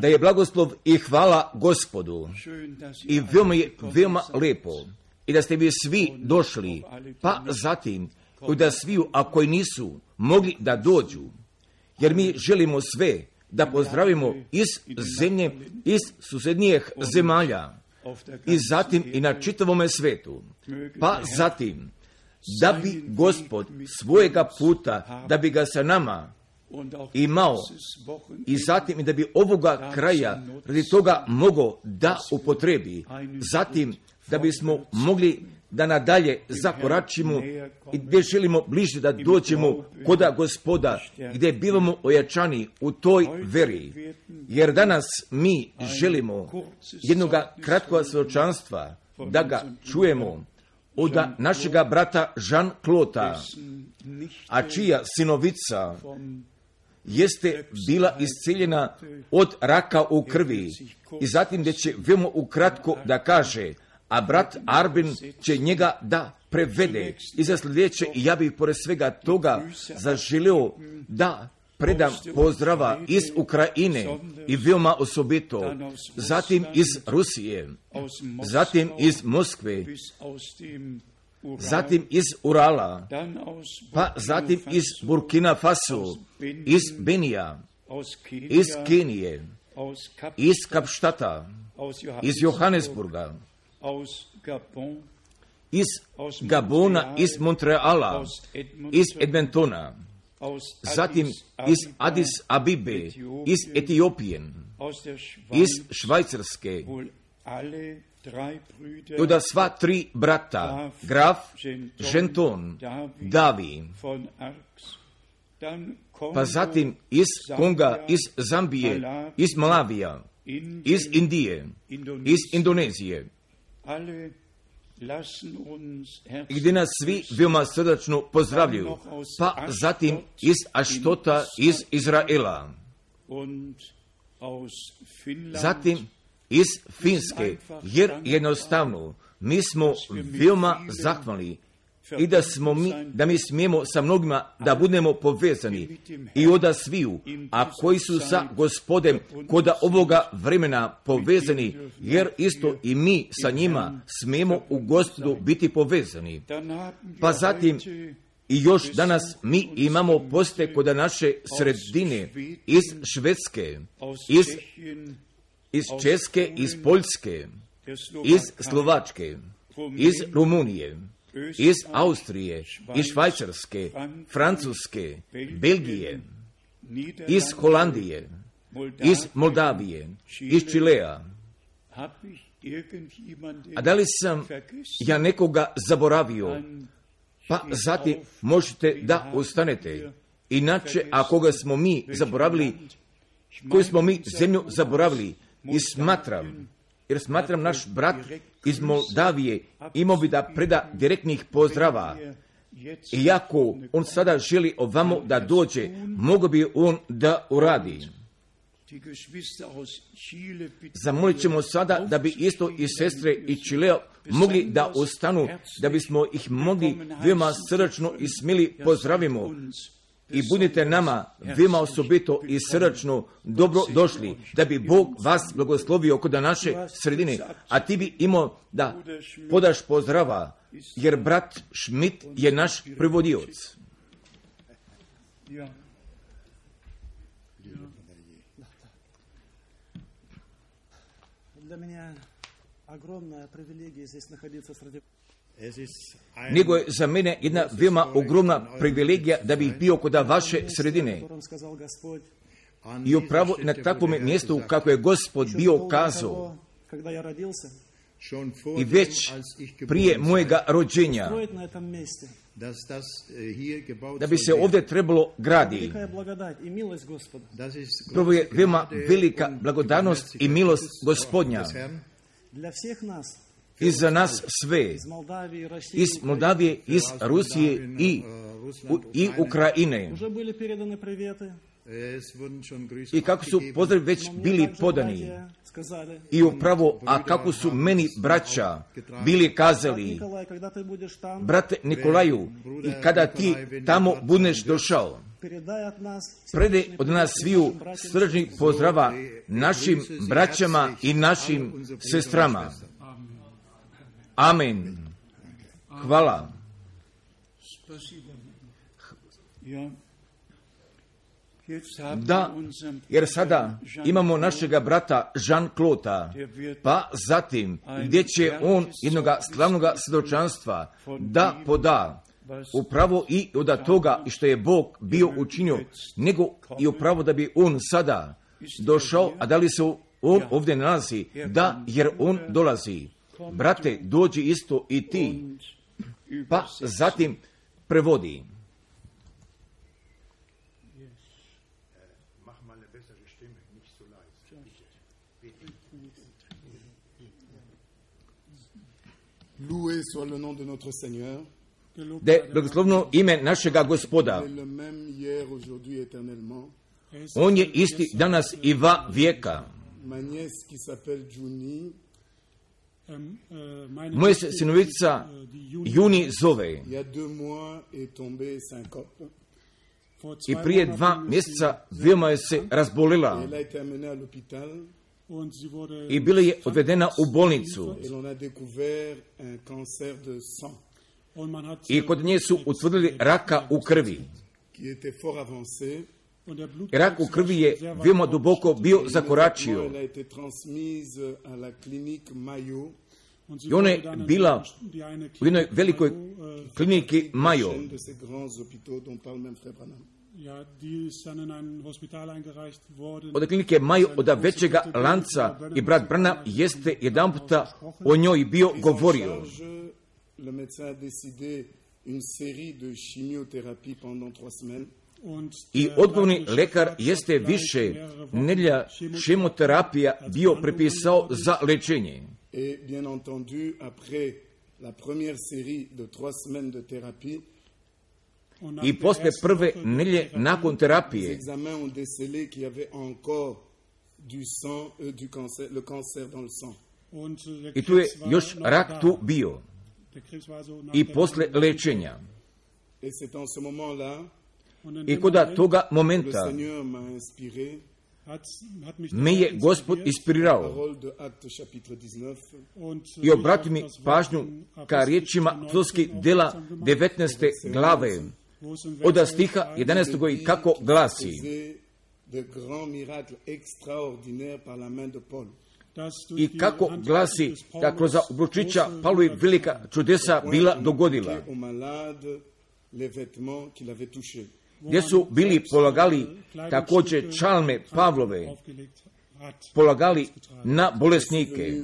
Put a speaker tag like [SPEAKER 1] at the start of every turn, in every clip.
[SPEAKER 1] da je blagoslov i hvala gospodu. I veoma je veoma lepo. I da ste vi svi došli, pa zatim i da svi, a koji nisu mogli da dođu, jer mi želimo sve da pozdravimo iz zemlje, iz susednijih zemalja. i zatim i na čitavome svetu. Pa zatim, da bi gospod svojega puta, da bi ga sa nama imao i zatim da bi ovoga kraja radi toga mogao da upotrebi. Zatim da bismo mogli da nadalje zakoračimo i gdje želimo bliže da dođemo koda gospoda, gdje bivamo ojačani u toj veri. Jer danas mi želimo jednoga kratkog svjedočanstva da ga čujemo od našega brata Jean Klota, a čija sinovica jeste bila isceljena od raka u krvi. I zatim da će veoma ukratko da kaže a brat Arbin će njega da prevede. I za sljedeće ja bih pored svega toga zaželio da predam pozdrava iz Ukrajine i veoma osobito, zatim iz Rusije, zatim iz Moskve, zatim iz Urala, pa zatim iz Burkina Faso, iz Benija, iz Kenije, iz Kapštata, iz Johannesburga, iz Gabona, iz Montreala, iz Edmontona, zatim iz Addis Abibe, iz Etiopije, iz Švajcarske, i da sva tri brata, Graf, Ženton, Davi, pa zatim iz Konga, iz Zambije, iz Malavija, iz Indije, iz Indonezije, gdje nas svi veoma srdačno pozdravljaju, pa zatim iz Aštota, iz Izraela, zatim iz Finske, jer jednostavno mi smo veoma zahvalni i da, smo mi, da mi smijemo sa mnogima da budemo povezani i oda sviju, a koji su sa gospodem koda ovoga vremena povezani, jer isto i mi sa njima smijemo u gospodu biti povezani. Pa zatim i još danas mi imamo poste koda naše sredine iz Švedske, iz, iz Česke, iz Poljske, iz Slovačke, iz Rumunije, iz Austrije, iz Švajcarske, Francuske, Belgije, iz Holandije, iz Moldavije, iz Čilea. A da li sam ja nekoga zaboravio? Pa zatim možete da ustanete. Inače, ako ga smo mi zaboravili, koju smo mi zemlju zaboravili, i smatram, jer smatram naš brat iz Moldavije imao bi da preda direktnih pozdrava. Iako on sada želi ovamo da dođe, mogo bi on da uradi. Zamolit ćemo sada da bi isto i sestre i Čileo mogli da ostanu, da bismo ih mogli veoma srdačno i smili pozdravimo i budite nama vima osobito i srdačno dobro došli, da bi Bog vas blagoslovio kod naše sredine, a ti bi imao da podaš pozdrava, jer brat Schmidt je naš prevodioc.
[SPEAKER 2] Для меня огромная привилегия здесь находиться среди
[SPEAKER 1] nego je za mene jedna veoma ogromna privilegija da bih bio kod vaše sredine. I upravo na takvom mjestu kako je gospod bio kazao i već prije mojega rođenja da bi se ovdje trebalo gradi. Prvo je veoma velika blagodanost i milost gospodnja i za nas sve, iz Moldavije, iz Rusije i, i Ukrajine. I kako su pozdravi već bili podani. I upravo, a kako su meni braća bili kazali, brate Nikolaju, i kada ti tamo budeš došao, prede od nas sviju srđni pozdrava našim braćama i našim sestrama. Amen. Hvala. Da, jer sada imamo našega brata Jean Klota, pa zatim gdje će on jednoga slavnog svjedočanstva da poda upravo i od toga što je Bog bio učinio, nego i upravo da bi on sada došao, a da li se on ovdje nalazi? Da, jer on dolazi. Brate, dođi isto i ti. Pa zatim prevodi.
[SPEAKER 2] Loué soit le nom de notre Seigneur.
[SPEAKER 1] Da je blagoslovno ime našega gospoda. On je isti danas i va vijeka. Moja se sinovica Juni zove. I prije dva mjeseca veoma je se razbolila i bila je odvedena u bolnicu. I kod nje su utvrdili raka u krvi. Rak u krvi je veoma duboko bio zakoračio. I ona je bila u jednoj velikoj kliniki Majo. Od klinike Majo, od većega lanca i brat Brana jeste jedan puta o njoj bio govorio. Le médecin a décidé une série de chimiothérapie pendant trois semaines. I odgovorni lekar jeste više nedlja šemoterapija bio prepisao za lečenje. I posle prve nelje nakon terapije,
[SPEAKER 2] les examens ont décelé qu'il y avait encore du sang, du cancer, le cancer dans le sang.
[SPEAKER 1] i tu je još rak tu bio. I posle lečenja. I kod toga momenta me je Gospod inspirirao
[SPEAKER 2] parole de Actes chapitre 19
[SPEAKER 1] i obrati mi pažnju ka riječima Psovski dela 19. glave od stiha 11. i kako glasi i kako glasi da kroz obručića Pavlovi velika čudesa bila dogodila. Gdje su bili polagali također čalme Pavlove, polagali na bolesnike.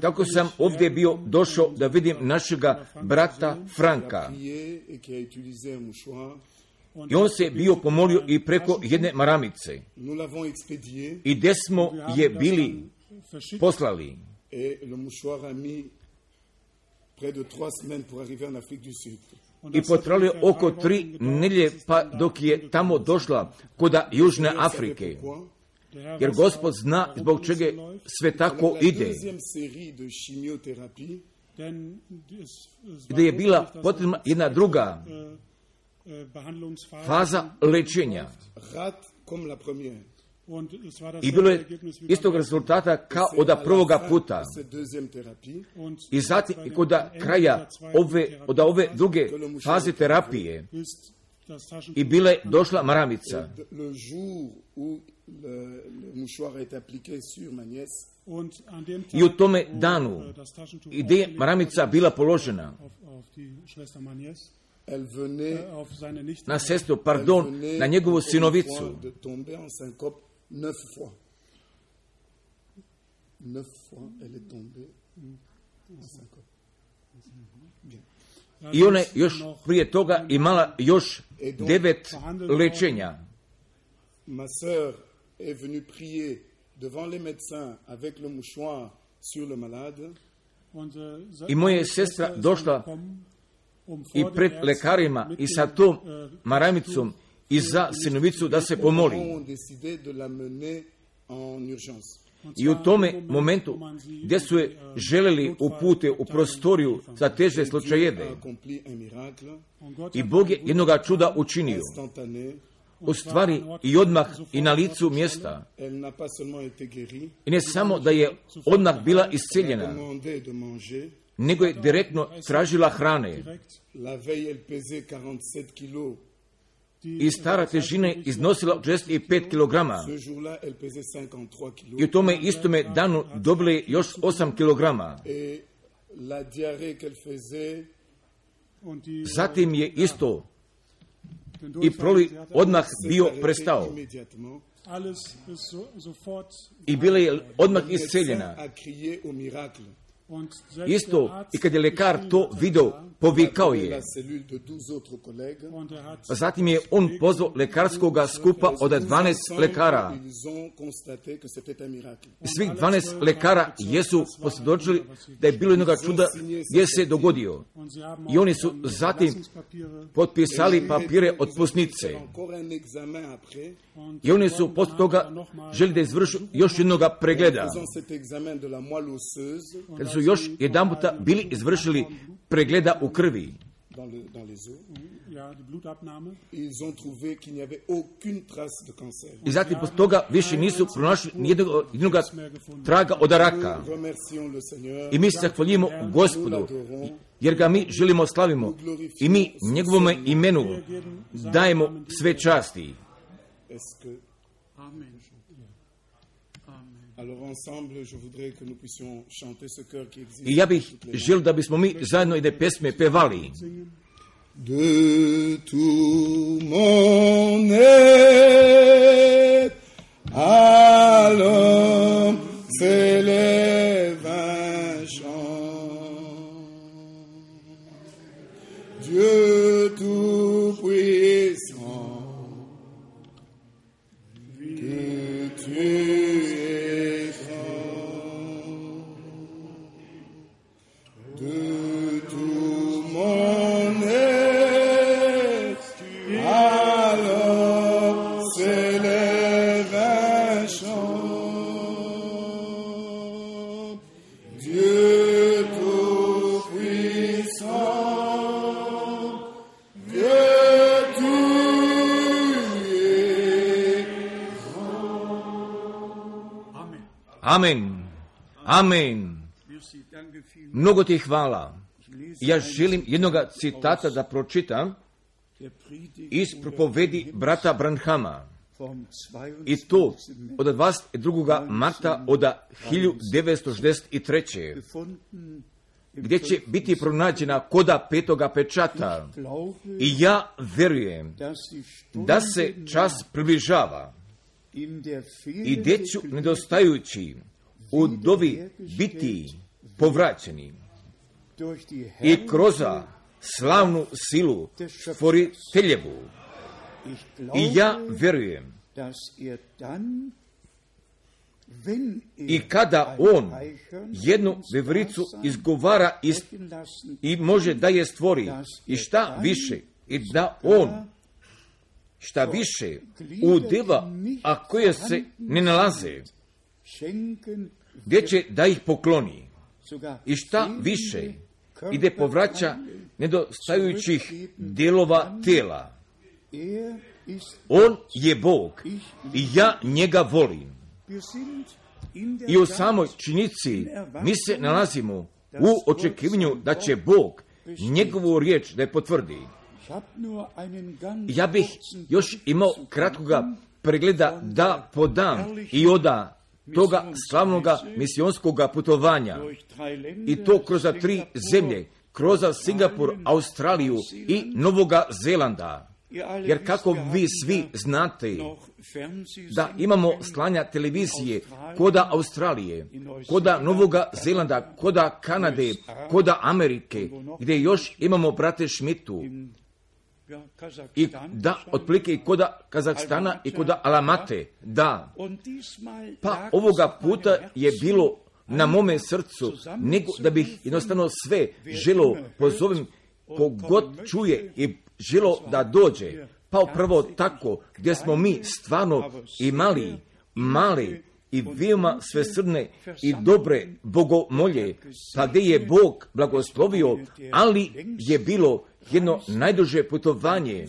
[SPEAKER 1] Kako sam ovdje bio došao da vidim našega brata Franka. I on se bio pomolio i preko jedne maramice. I gdje smo je bili poslali.
[SPEAKER 2] près de trois semaines pour arriver en Afrique du Sud.
[SPEAKER 1] I potralo je oko tri nelje pa dok je tamo došla koda Južne Afrike. Jer gospod zna zbog čega sve tako ide. Gdje je bila potrebna jedna druga faza lečenja. I bilo je istog rezultata kao od prvoga puta. I zatim i kod kraja ove, od ove druge faze terapije i bila je došla maramica. I u tome danu, i gdje je maramica bila položena
[SPEAKER 2] venait,
[SPEAKER 1] na sestru, pardon, na njegovu sinovicu.
[SPEAKER 2] Neuf fois. Neuf fois, elle est tombée en syncope. Bien.
[SPEAKER 1] I ona je još prije toga imala još devet lečenja.
[SPEAKER 2] Ma sœur est venue prier devant les médecins avec le mouchoir sur le malade.
[SPEAKER 1] I moja sestra došla i pred lekarima i sa tom maramicom i za sinovicu da se pomoli. I u tome momentu gdje su je želeli upute u prostoriju za teže slučajeve. I Bog je jednoga čuda učinio. U stvari i odmah i na licu mjesta. I ne samo da je odmah bila isceljena, nego je direktno tražila hrane. I stara težina iznosila 65 kg. I u tome istome danu dobili još 8 kg. Zatim je isto i proli odmah bio prestao. I bila je odmah isceljena. Isto, i kad je lekar to vidio, povikao je. Zatim je on pozvao lekarskog skupa od 12 lekara. Svih 12 lekara jesu posvjedočili da je bilo jednoga čuda gdje se dogodio. I oni su zatim potpisali papire od pusnice. I oni su poslije toga želi da izvršu još jednoga pregleda. Kad su još jedan puta bili izvršili pregleda u krvi. I zatim poslije toga više nisu pronašli nijednog traga od raka. I mi se zahvaljujemo gospodu, jer ga mi želimo slavimo. I mi njegovome imenu dajemo sve časti. I ja bih želio da bismo mi zajedno ide pesme pevali.
[SPEAKER 2] De tout mon être, alors s'élève un chant. Dieu tout puissant, que tu
[SPEAKER 1] Amen. Mnogo ti hvala. Ja želim jednoga citata da pročitam iz propovedi brata Branhama. I to od 22. marta od 1963. gdje će biti pronađena koda petoga pečata. I ja verujem da se čas približava i djeću nedostajući u dovi biti povraćeni i kroz slavnu silu stvoriteljevu. I ja verujem i kada on jednu vevericu izgovara i, može da je stvori i šta više i da on šta više u deva, a koje se ne nalaze, gdje će da ih pokloni i šta više ide povraća nedostajućih dijelova tijela. On je Bog i ja njega volim. I u samoj činici mi se nalazimo u očekivanju da će Bog njegovu riječ da je potvrdi. Ja bih još imao kratkoga pregleda da podam i oda toga slavnoga misionskoga putovanja i to kroz tri zemlje, kroz Singapur, Australiju i Novoga Zelanda. Jer kako vi svi znate da imamo slanja televizije koda Australije, koda Novoga Zelanda, koda Kanade, koda Amerike, gdje još imamo brate Šmitu, i da, otprilike i koda Kazahstana i koda Alamate, da. Pa ovoga puta je bilo na mome srcu, nego da bih jednostavno sve želo pozovem kogod čuje i želo da dođe. Pa upravo tako, gdje smo mi stvarno imali mali i veoma svesrdne i dobre bogomolje, pa gdje je Bog blagoslovio, ali je bilo jedno najduže putovanje,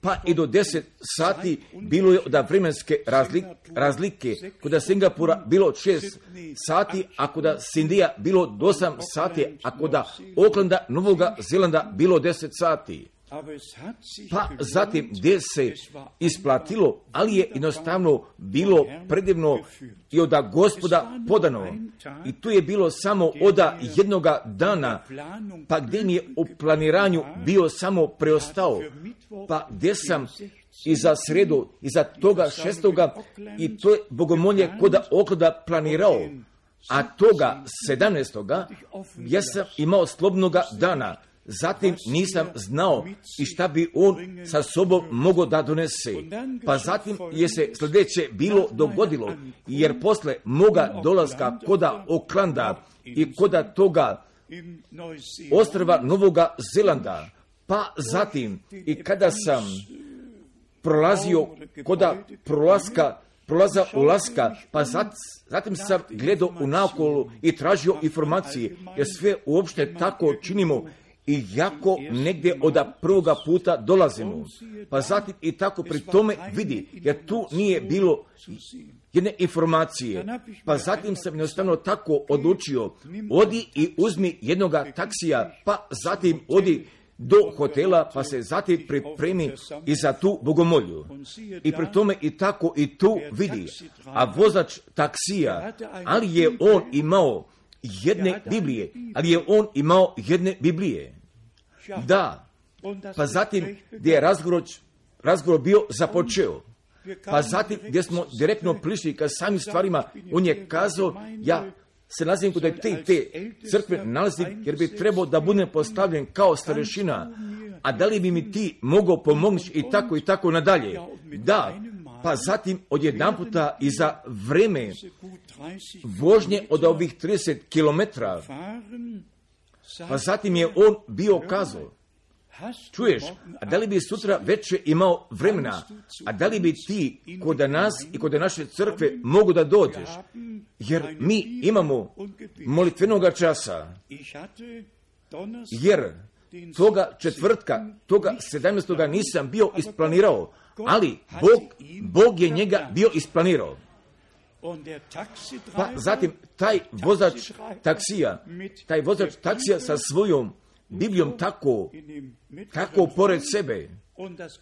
[SPEAKER 1] pa i do deset sati bilo je od vremenske razlike, razlike, kod Singapura bilo šest sati, a kod Sindija bilo do osam sati, a kod Oklanda, Novoga Zelanda bilo deset sati. Pa zatim gdje se isplatilo, ali je jednostavno bilo predivno i od gospoda podano. I tu je bilo samo oda jednoga dana, pa gdje mi je u planiranju bio samo preostao, pa gdje sam i za sredu, i za toga šestoga, i to je bogomolje koda oklada planirao. A toga sedamnestoga, ja sam imao slobnoga dana, Zatim nisam znao i šta bi on sa sobom mogao da donese. Pa zatim je se sljedeće bilo dogodilo, jer posle moga dolaska koda Oklanda i koda toga ostrava Novoga Zelanda, pa zatim i kada sam prolazio koda prolaska prolaza ulaska, pa zatim sam gledao u naokolu i tražio informacije, jer sve uopšte tako činimo i jako negdje od prvoga puta dolazimo. Pa zatim i tako pri tome vidi, jer tu nije bilo jedne informacije. Pa zatim sam jednostavno tako odlučio, odi i uzmi jednoga taksija, pa zatim odi do hotela, pa se zatim pripremi i za tu bogomolju. I pri tome i tako i tu vidi, a vozač taksija, ali je on imao jedne Biblije, ali je on imao jedne Biblije. Da, pa zatim gdje je razgovor, razgovor bio započeo, pa zatim gdje smo direktno prišli ka samim stvarima, on je kazao, ja se nalazim kod te te crkve nalazim, jer bi trebao da budem postavljen kao starešina, a da li bi mi ti mogao pomoći i tako i tako nadalje. Da, pa zatim odjedan puta i za vreme vožnje od ovih 30 kilometra, pa zatim je on bio kazao, čuješ, a da li bi sutra već imao vremena, a da li bi ti kod nas i kod naše crkve mogu da dođeš, jer mi imamo molitvenoga časa, jer toga četvrtka, toga sedamnestoga nisam bio isplanirao, ali Bog, Bog je njega bio isplanirao. Pa zatim taj vozač taksija, taj vozač taksija sa svojom Biblijom tako, tako pored sebe,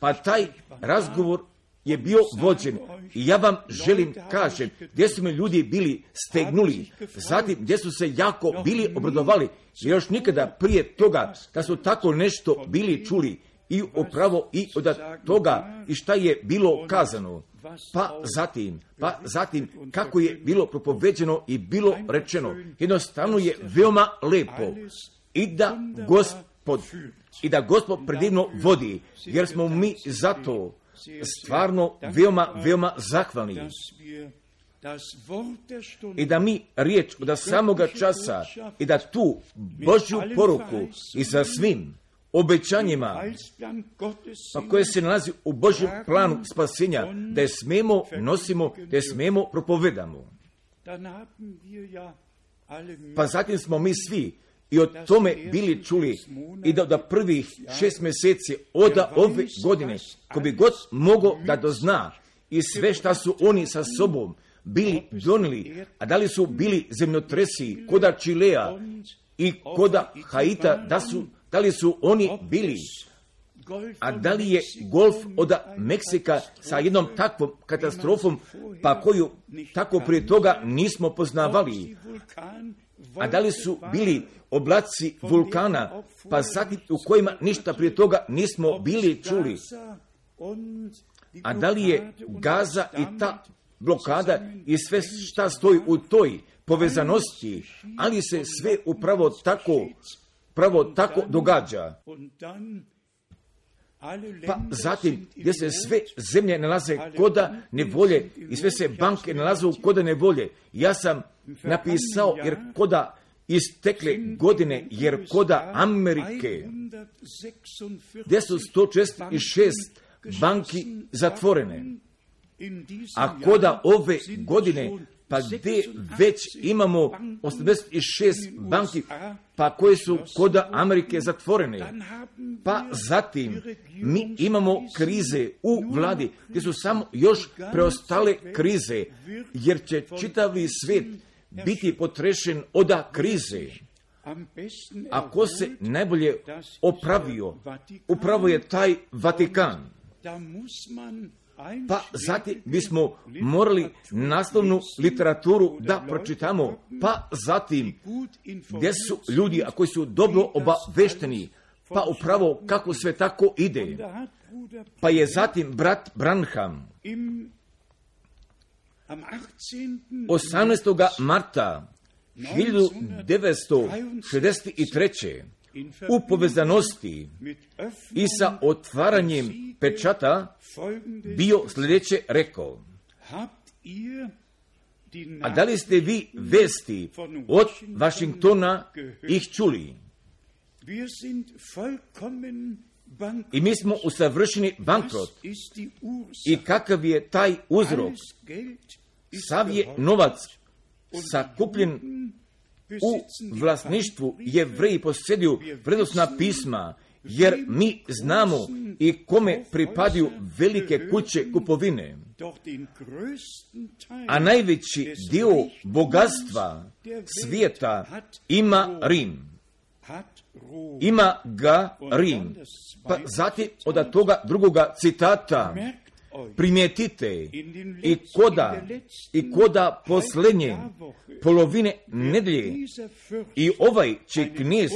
[SPEAKER 1] pa taj razgovor je bio vođen. i ja vam želim kažem gdje su me ljudi bili stegnuli, zatim gdje su se jako bili obradovali, još nikada prije toga da su tako nešto bili čuli i upravo i od toga i šta je bilo kazano. Pa zatim, pa zatim kako je bilo propoveđeno i bilo rečeno, jednostavno je veoma lepo i da gospod, i da gospod predivno vodi, jer smo mi zato stvarno veoma, veoma zahvalni. I da mi riječ od samoga časa i da tu Božju poruku i sa svim obećanjima, pa koje se nalazi u Božjem planu spasenja, da je smemo nosimo, da je smemo propovedamo. Pa zatim smo mi svi i o tome bili čuli i da od prvih šest mjeseci od ove godine, ko bi god mogao da dozna i sve šta su oni sa sobom bili donili, a da li su bili zemljotresi koda Čilea i koda Haita, da su da li su oni bili, a da li je golf od Meksika sa jednom takvom katastrofom, pa koju tako prije toga nismo poznavali, a da li su bili oblaci vulkana, pa zatim u kojima ništa prije toga nismo bili čuli, a da li je Gaza i ta blokada i sve šta stoji u toj povezanosti, ali se sve upravo tako pravo tako događa. Pa zatim, gdje se sve zemlje nalaze koda nevolje i sve se banke nalaze u koda nevolje. Ja sam napisao jer koda istekle godine, jer koda Amerike, gdje su 146 banki zatvorene. A koda ove godine, pa gdje već imamo 86 banki, pa koje su koda Amerike zatvorene. Pa zatim mi imamo krize u vladi, gdje su samo još preostale krize, jer će čitavi svijet biti potrešen oda krize. Ako se najbolje opravio, upravo je taj Vatikan. Pa zatim bismo morali naslovnu literaturu da pročitamo, pa zatim gdje su ljudi, a koji su dobro obavešteni, pa upravo kako sve tako ide. Pa je zatim brat Branham 18. marta 1963. u povezanosti i sa otvaranjem pečata bio sljedeće rekao. A da li ste vi vesti od Vašingtona ih čuli? I mi smo usavršeni bankrot. I kakav je taj uzrok? Sav je novac sakupljen u vlasništvu jevreji posjeduju vredosna pisma, jer mi znamo i kome pripadaju velike kuće kupovine. A najveći dio bogatstva svijeta ima Rim. Ima ga Rim. Pa zatim od toga drugoga citata primijetite i koda, i koda posljednje polovine nedelje i ovaj će knjez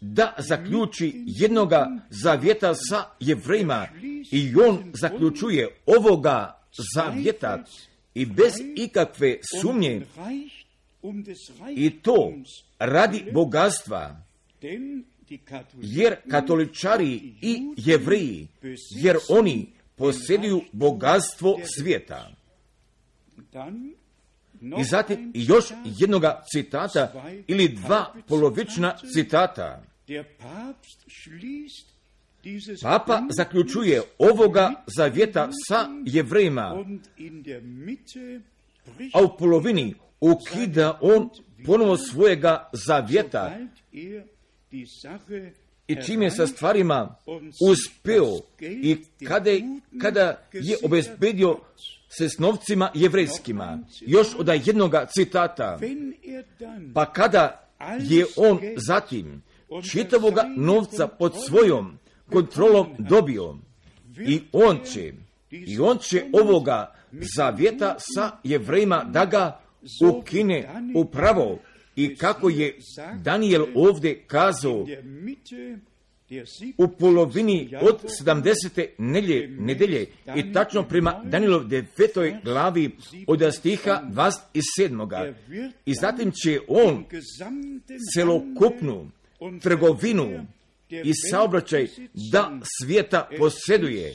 [SPEAKER 1] da zaključi jednoga zavjeta sa jevrejima. I on zaključuje ovoga zavjeta i bez ikakve sumnje. i to radi bogatstva. Jer katoličari i jevreji, jer oni posjeduju bogatstvo svijeta. I zatim još jednoga citata ili dva polovična citata. Papa zaključuje ovoga zavjeta sa jevrejima, a u polovini ukida on ponovo svojega zavjeta i čim je sa stvarima uspio i kada, kada je obezbedio se s novcima jevrejskima, još od jednoga citata, pa kada je on zatim čitavoga novca pod svojom kontrolom dobio i on će, i on će ovoga zavjeta sa jevrejima da ga ukine upravo i kako je Daniel ovdje kazao u polovini od 70. Nelje, nedelje i tačno prema Danielov devetoj glavi od stiha 27. I zatim će on celokupnu trgovinu i saobraćaj da svijeta posjeduje,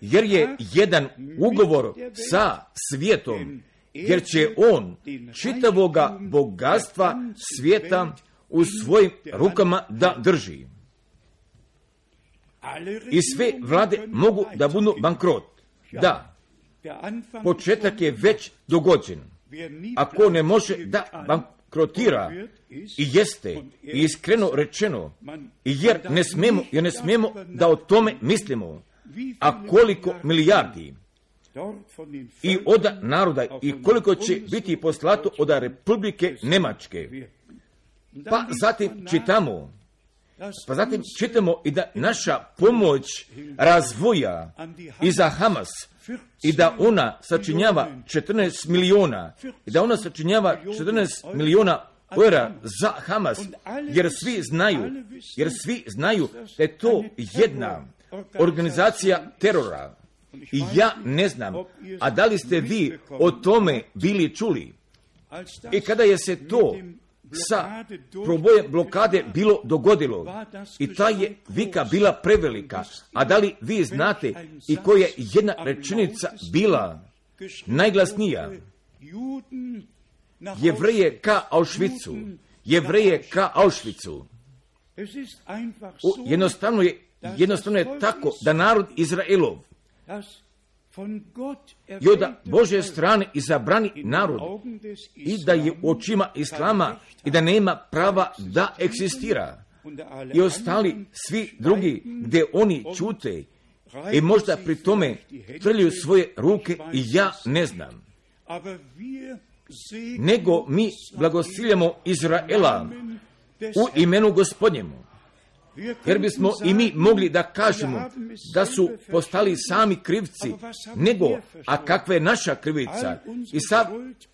[SPEAKER 1] jer je jedan ugovor sa svijetom jer će on čitavoga bogatstva svijeta u svojim rukama da drži. I sve vlade mogu da budu bankrot. Da, početak je već dogođen. Ako ne može da bankrotira, i jeste, i iskreno rečeno, jer ne smemo, jer ne smemo da o tome mislimo, a koliko milijardi, i od naroda i koliko će biti poslato od Republike Nemačke. Pa zatim čitamo, pa zatim čitamo i da naša pomoć razvoja i za Hamas i da ona sačinjava 14 miliona i da ona sačinjava 14 miliona eura za Hamas, jer svi znaju, jer svi znaju da je to jedna organizacija terora i ja ne znam, a da li ste vi o tome bili čuli? I kada je se to sa probojem blokade bilo dogodilo? i ta je vika bila prevelika, a da li vi znate i koja je jedna rečenica bila najglasnija? Jevreje ka Auschwitzu, jevreje ka Auschwitzu. Jednostavno je, jednostavno je tako da narod Izraelov i od Bože strane izabrani narod i da je u očima Islama i da nema prava da eksistira. I ostali svi drugi gdje oni čute i možda pri tome trljaju svoje ruke i ja ne znam. Nego mi blagosiljamo Izraela u imenu gospodnjemu. Jer bismo i mi mogli da kažemo da su postali sami krivci, nego, a kakva je naša krivica? I sad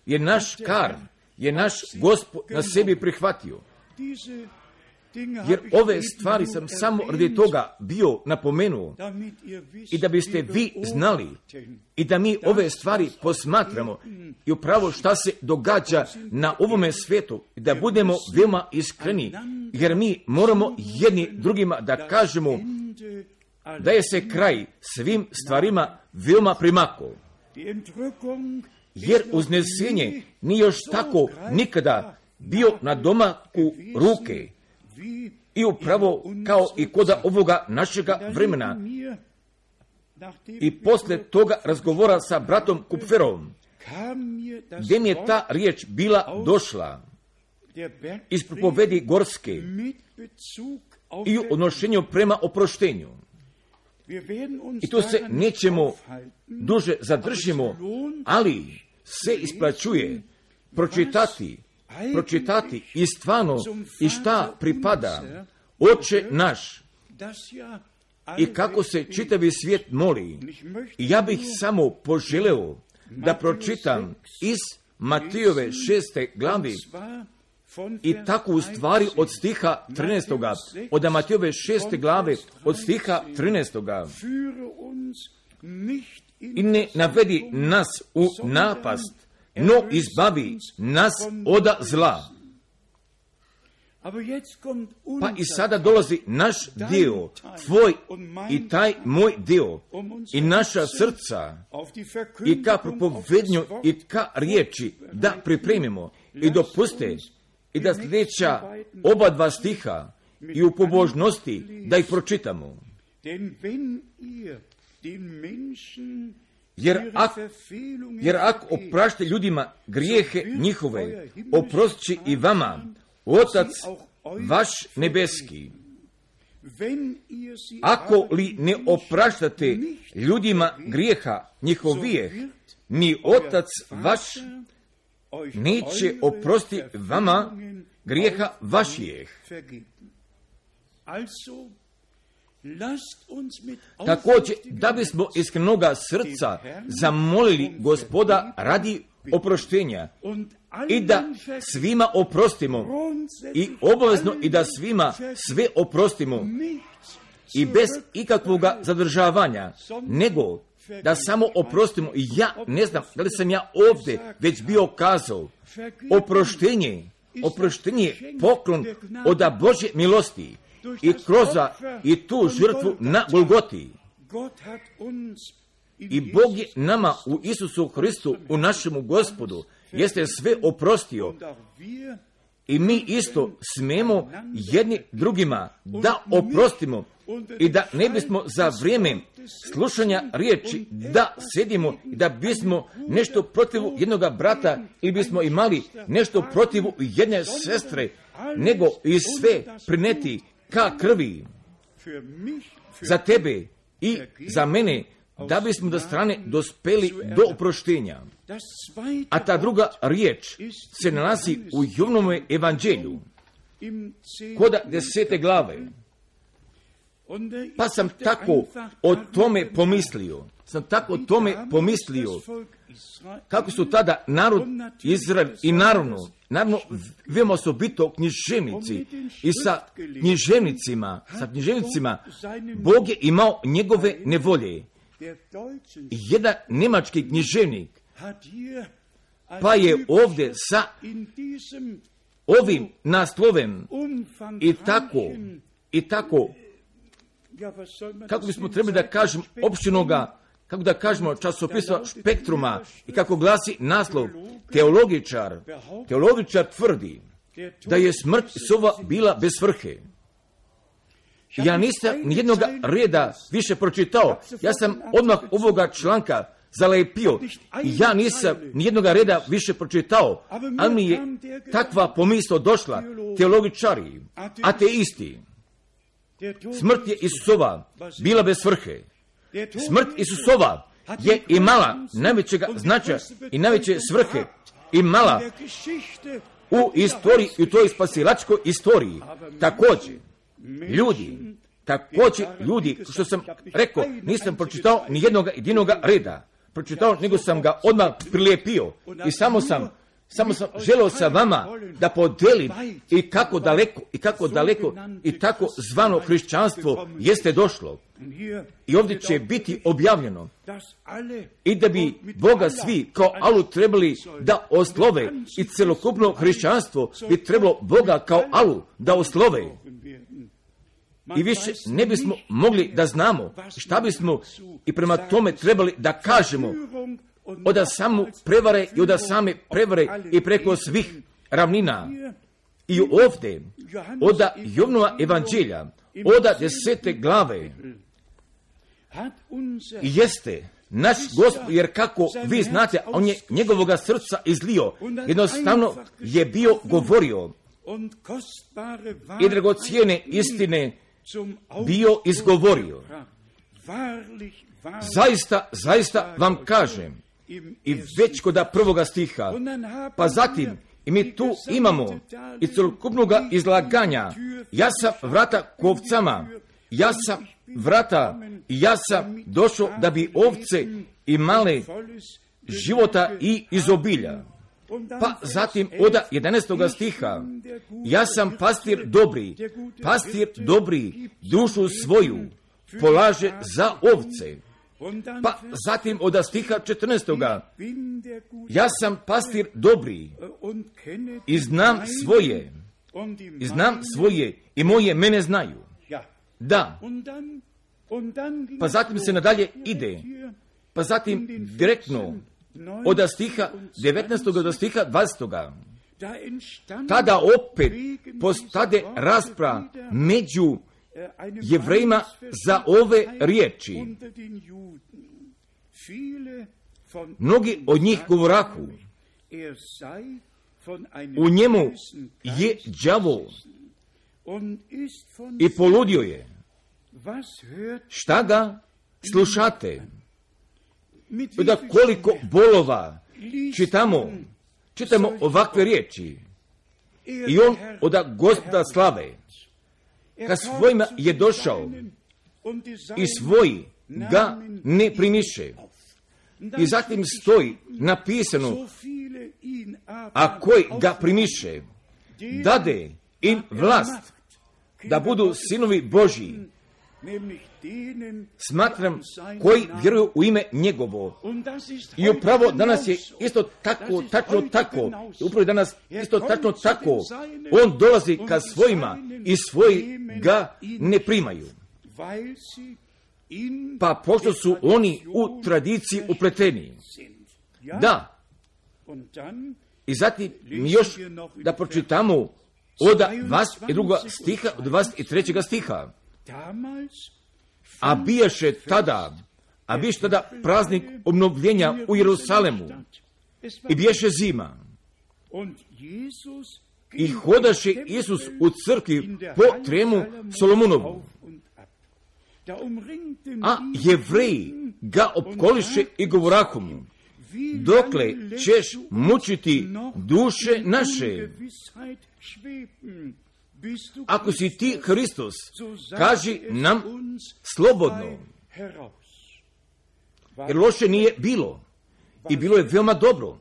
[SPEAKER 1] je naš kar, je naš gospod na sebi prihvatio. Jer ove stvari sam samo radi toga bio napomenuo. i da biste vi znali. I da mi ove stvari posmatramo. i upravo šta se događa na ovome svijetu. I da budemo veoma iskreni. jer mi moramo jedni drugima da kažemo da je se kraj svim stvarima veoma primako. Jer uznesenje nije još tako nikada bio na domaku ruke i upravo kao i koda ovoga našega vremena. I posle toga razgovora sa bratom Kupferom, gdje mi je ta riječ bila došla iz propovedi Gorske i u odnošenju prema oproštenju. I tu se nećemo duže zadržimo, ali se isplaćuje pročitati pročitati i stvarno i šta pripada oče naš i kako se čitavi svijet moli. I ja bih samo poželeo da pročitam iz Matijove šeste glavi i tako u stvari od stiha 13. Od Matijove šeste glave od stiha 13. I ne navedi nas u napast, no izbavi nas od zla. Pa i sada dolazi naš dio, tvoj i taj moj dio i naša srca i ka propovednju i ka riječi da pripremimo i dopuste i da sljedeća oba dva stiha i u pobožnosti da ih pročitamo. Jer ako, jer ako oprašte ljudima grijehe njihove, oprostit i vama, Otac vaš nebeski. Ako li ne opraštate ljudima grijeha njihovijeh, ni Otac vaš neće oprosti vama grijeha vašijeh. Također, da bismo iskrenoga srca zamolili gospoda radi oproštenja i da svima oprostimo i obavezno i da svima sve oprostimo i bez ikakvoga zadržavanja, nego da samo oprostimo. I ja ne znam da li sam ja ovdje već bio kazao, oproštenje, oproštenje je poklon od Bože milosti i kroz i tu žrtvu na Golgoti. I Bog je nama u Isusu Hristu, u našemu gospodu, jeste sve oprostio. I mi isto smemo jedni drugima da oprostimo i da ne bismo za vrijeme slušanja riječi da sedimo i da bismo nešto protiv jednoga brata ili bismo imali nešto protiv jedne sestre, nego i sve prineti ka krvi za tebe i za mene, da bismo do strane dospeli do oproštenja. A ta druga riječ se nalazi u Jovnome evanđelju, koda desete glave. Pa sam tako o tome pomislio, sam tako o tome pomislio, kako su tada narod Izrael i naravno Naravno, veoma osobito književnici i sa književnicima, sa književnicima, Bog je imao njegove nevolje. Jedan nemački književnik pa je ovdje sa ovim naslovem. I tako, i tako, kako bismo trebali da kažem, opštinoga kako da kažemo, časopisa spektruma i kako glasi naslov, teologičar, teologičar tvrdi da je smrt sova bila bez svrhe. Ja nisam nijednog reda više pročitao. Ja sam odmah ovoga članka zalepio. Ja nisam nijednog reda više pročitao, ali mi je takva pomisla došla, teologičari, ateisti. Smrt je Isusova bila bez svrhe. Smrt Isusova je imala najvećega značaja i najveće svrhe imala u istoriji, u toj spasilačkoj istoriji. Također, ljudi, također ljudi, što sam rekao, nisam pročitao ni jednog jedinoga reda. Pročitao, nego sam ga odmah prilijepio i samo sam samo sam želio sa vama da podelim i kako daleko, i kako daleko, i tako zvano hrišćanstvo jeste došlo. I ovdje će biti objavljeno i da bi Boga svi kao alu trebali da oslove i celokupno hrišćanstvo bi trebalo Boga kao alu da oslove. I više ne bismo mogli da znamo šta bismo i prema tome trebali da kažemo od samu prevare i od same prevare i preko svih ravnina. I ovdje, od Jovnova evanđelja, od desete glave, jeste naš gospod, jer kako vi znate, on je njegovoga srca izlio, jednostavno je bio govorio i dragocijene istine bio izgovorio. Zaista, zaista vam kažem, i već kod prvoga stiha, pa zatim i mi tu imamo i celokupnog izlaganja. Ja sam vrata kovcama, ja sam vrata i ja sam došao da bi ovce imale života i izobilja. Pa zatim od 11. stiha, ja sam pastir dobri, pastir dobri, dušu svoju polaže za ovce. Pa zatim od stiha 14. Ja sam pastir dobri i znam svoje, i znam svoje i moje mene znaju. Da. Pa zatim se nadalje ide. Pa zatim direktno od stiha 19. do stiha 20. Tada opet postade rasprava među jevrejima za ove riječi. Mnogi od njih govoraku, u njemu je đavo i poludio je. Šta ga slušate? Da koliko bolova čitamo, čitamo ovakve riječi. I on od gospoda slave ka svojima je došao i svoji ga ne primiše. I zatim stoji napisano, a koji ga primiše, dade im vlast da budu sinovi Božji, smatram koji vjeruju u ime njegovo. I upravo danas je isto tako, tačno tako, upravo danas isto tačno tako, on dolazi ka svojima i svoji ga ne primaju. Pa pošto su oni u tradiciji upleteni. Da. I zatim mi još da pročitamo od vas i druga stiha, od vas i trećega stiha. A bijaše tada, a bijaše tada praznik obnovljenja u Jerusalemu. I bijaše zima. I hodaše Isus u crkvi po tremu Solomonovu. A jevreji ga opkoliše i govorahu mu, dokle ćeš mučiti duše naše, ako si ti Hristos, kaži nam slobodno. Jer loše nije bilo. I bilo je veoma dobro.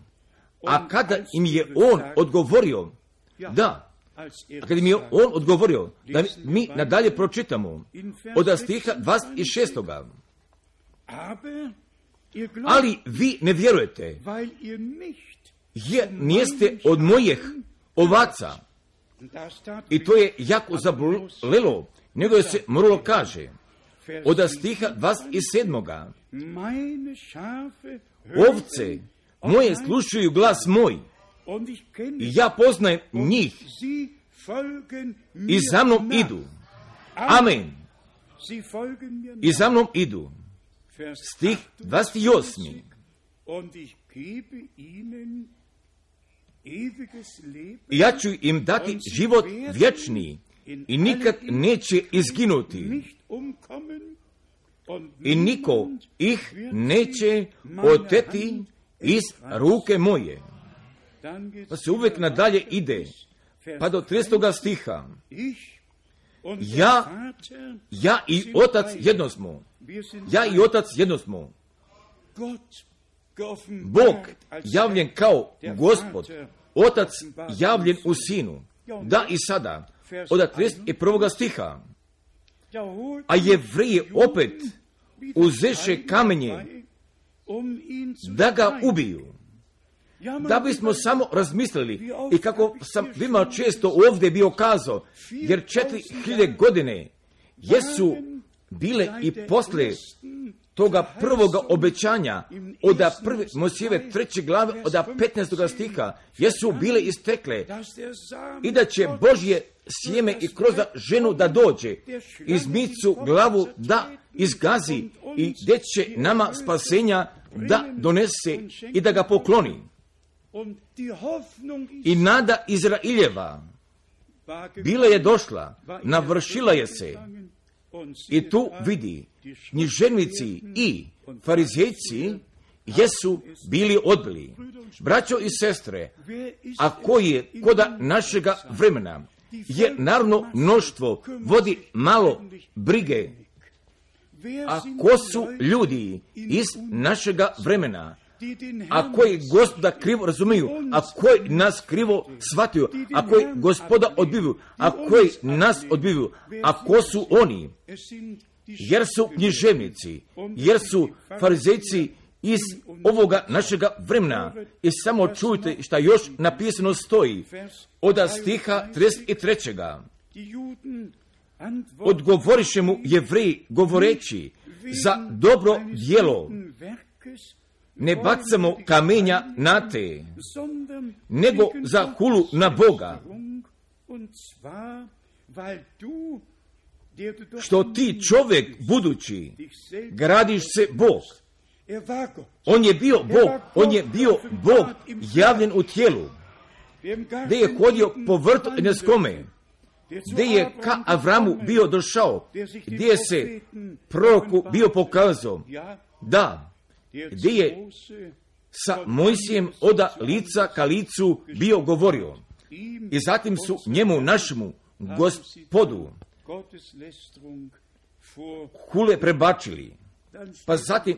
[SPEAKER 1] A kada im je on odgovorio, da, a kada im je on odgovorio, da mi nadalje pročitamo od stiha 26. Ali vi ne vjerujete, jer nijeste od mojih ovaca, i to je jako zabolelo, nego je se moralo kaže, od stiha 27. Ovce moje slušaju glas moj i ja poznajem njih i za mnom idu. Amen. i za mnom idu. Stih 28. Ja ću im dati život vječni i nikad neće izginuti i niko ih neće oteti iz ruke moje. Pa se uvijek nadalje ide, pa do 30. stiha. Ja, ja i otac jedno smo. Ja i otac jedno smo. Bog javljen kao gospod, otac javljen u sinu. Da i sada, od 31. stiha. A jevrije opet uzeše kamenje da ga ubiju. Da bismo samo razmislili i kako sam vima često ovdje bio kazao, jer četiri hiljade godine jesu bile i posle toga prvoga obećanja od prve Mosijeve treće glave od 15. stiha jesu bile istekle i da će Božje sjeme i kroz ženu da dođe, izmicu glavu da izgazi i gdje će nama spasenja da donese i da ga pokloni. I nada Izraeljeva bila je došla, navršila je se. I tu vidi, knjiženici i farizejci jesu bili odbili. Braćo i sestre, a koji je koda našega vremena, je naravno mnoštvo vodi malo brige. A ko su ljudi iz našega vremena, a koji gospoda krivo razumiju, a koji nas krivo shvatio, a koji gospoda odbivaju, a koji nas odbivaju, a ko su oni? Jer su književnici, jer su farizejci iz ovoga našega vremena. I samo čujte šta još napisano stoji od stiha 33. Odgovoriše mu jevreji govoreći za dobro djelo ne bacamo kamenja na te, nego za hulu na Boga. Što ti čovjek budući, gradiš se Bog. On je bio Bog, on je bio Bog javljen u tijelu, gdje je hodio po vrtu neskome, gdje je ka Avramu bio došao, gdje se proroku bio pokazao, da, gdje je sa Mojsijem oda lica ka licu bio govorio. I zatim su njemu našemu gospodu hule prebačili. Pa zatim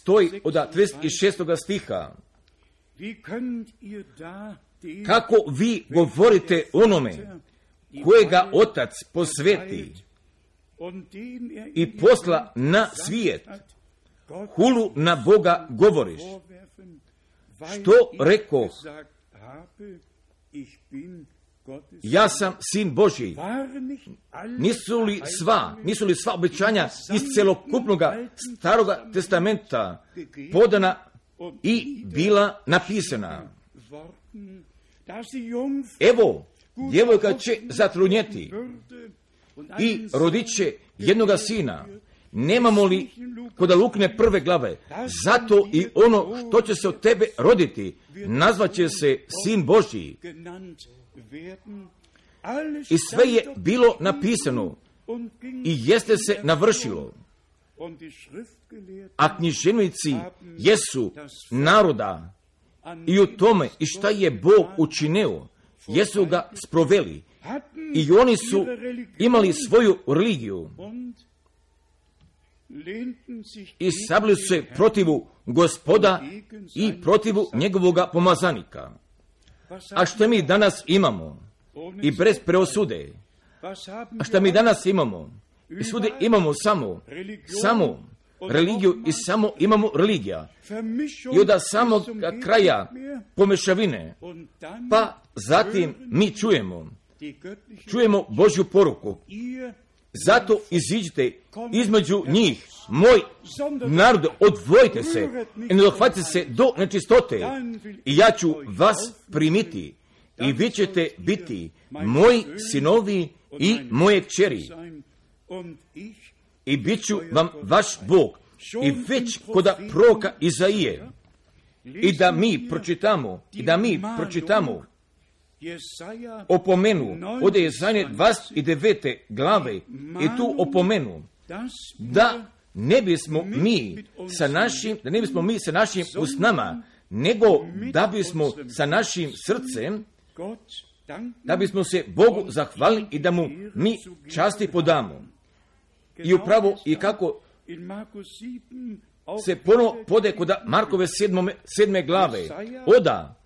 [SPEAKER 1] stoji od 36. stiha. Kako vi govorite onome kojega otac posveti i posla na svijet, hulu na Boga govoriš. Što reko? Ja sam sin Božji. Nisu li sva, nisu li sva obećanja iz celokupnog staroga testamenta podana i bila napisana? Evo, djevojka će zatrunjeti i rodit će jednoga sina Nemamo li kod lukne prve glave, zato i ono što će se od tebe roditi, nazvaće se Sin Božji. I sve je bilo napisano i jeste se navršilo. A knjiženici jesu naroda i u tome i šta je Bog učinio, jesu ga sproveli. I oni su imali svoju religiju i sabili su se protivu gospoda i protivu njegovoga pomazanika. A što mi danas imamo? I bez preosude. A što mi danas imamo? I svude imamo samo, samo religiju i samo imamo religija. I od samog kraja pomešavine. Pa zatim mi čujemo, čujemo Božju poruku. Zato iziđite između njih, moj narod, odvojite se i ne dohvatite se do nečistote i ja ću vas primiti i vi ćete biti moji sinovi i moje čeri. i bit ću vam vaš Bog. I već koda proka Izaije, i da mi pročitamo, i da mi pročitamo opomenu od Jezanje 29. glave i tu opomenu da ne bismo mi sa našim, da ne bismo mi sa našim usnama, nego da bismo sa našim srcem, da bismo se Bogu zahvalili i da mu mi časti podamo. I upravo i kako se ponovo pode kod Markove sedmome, sedme glave, oda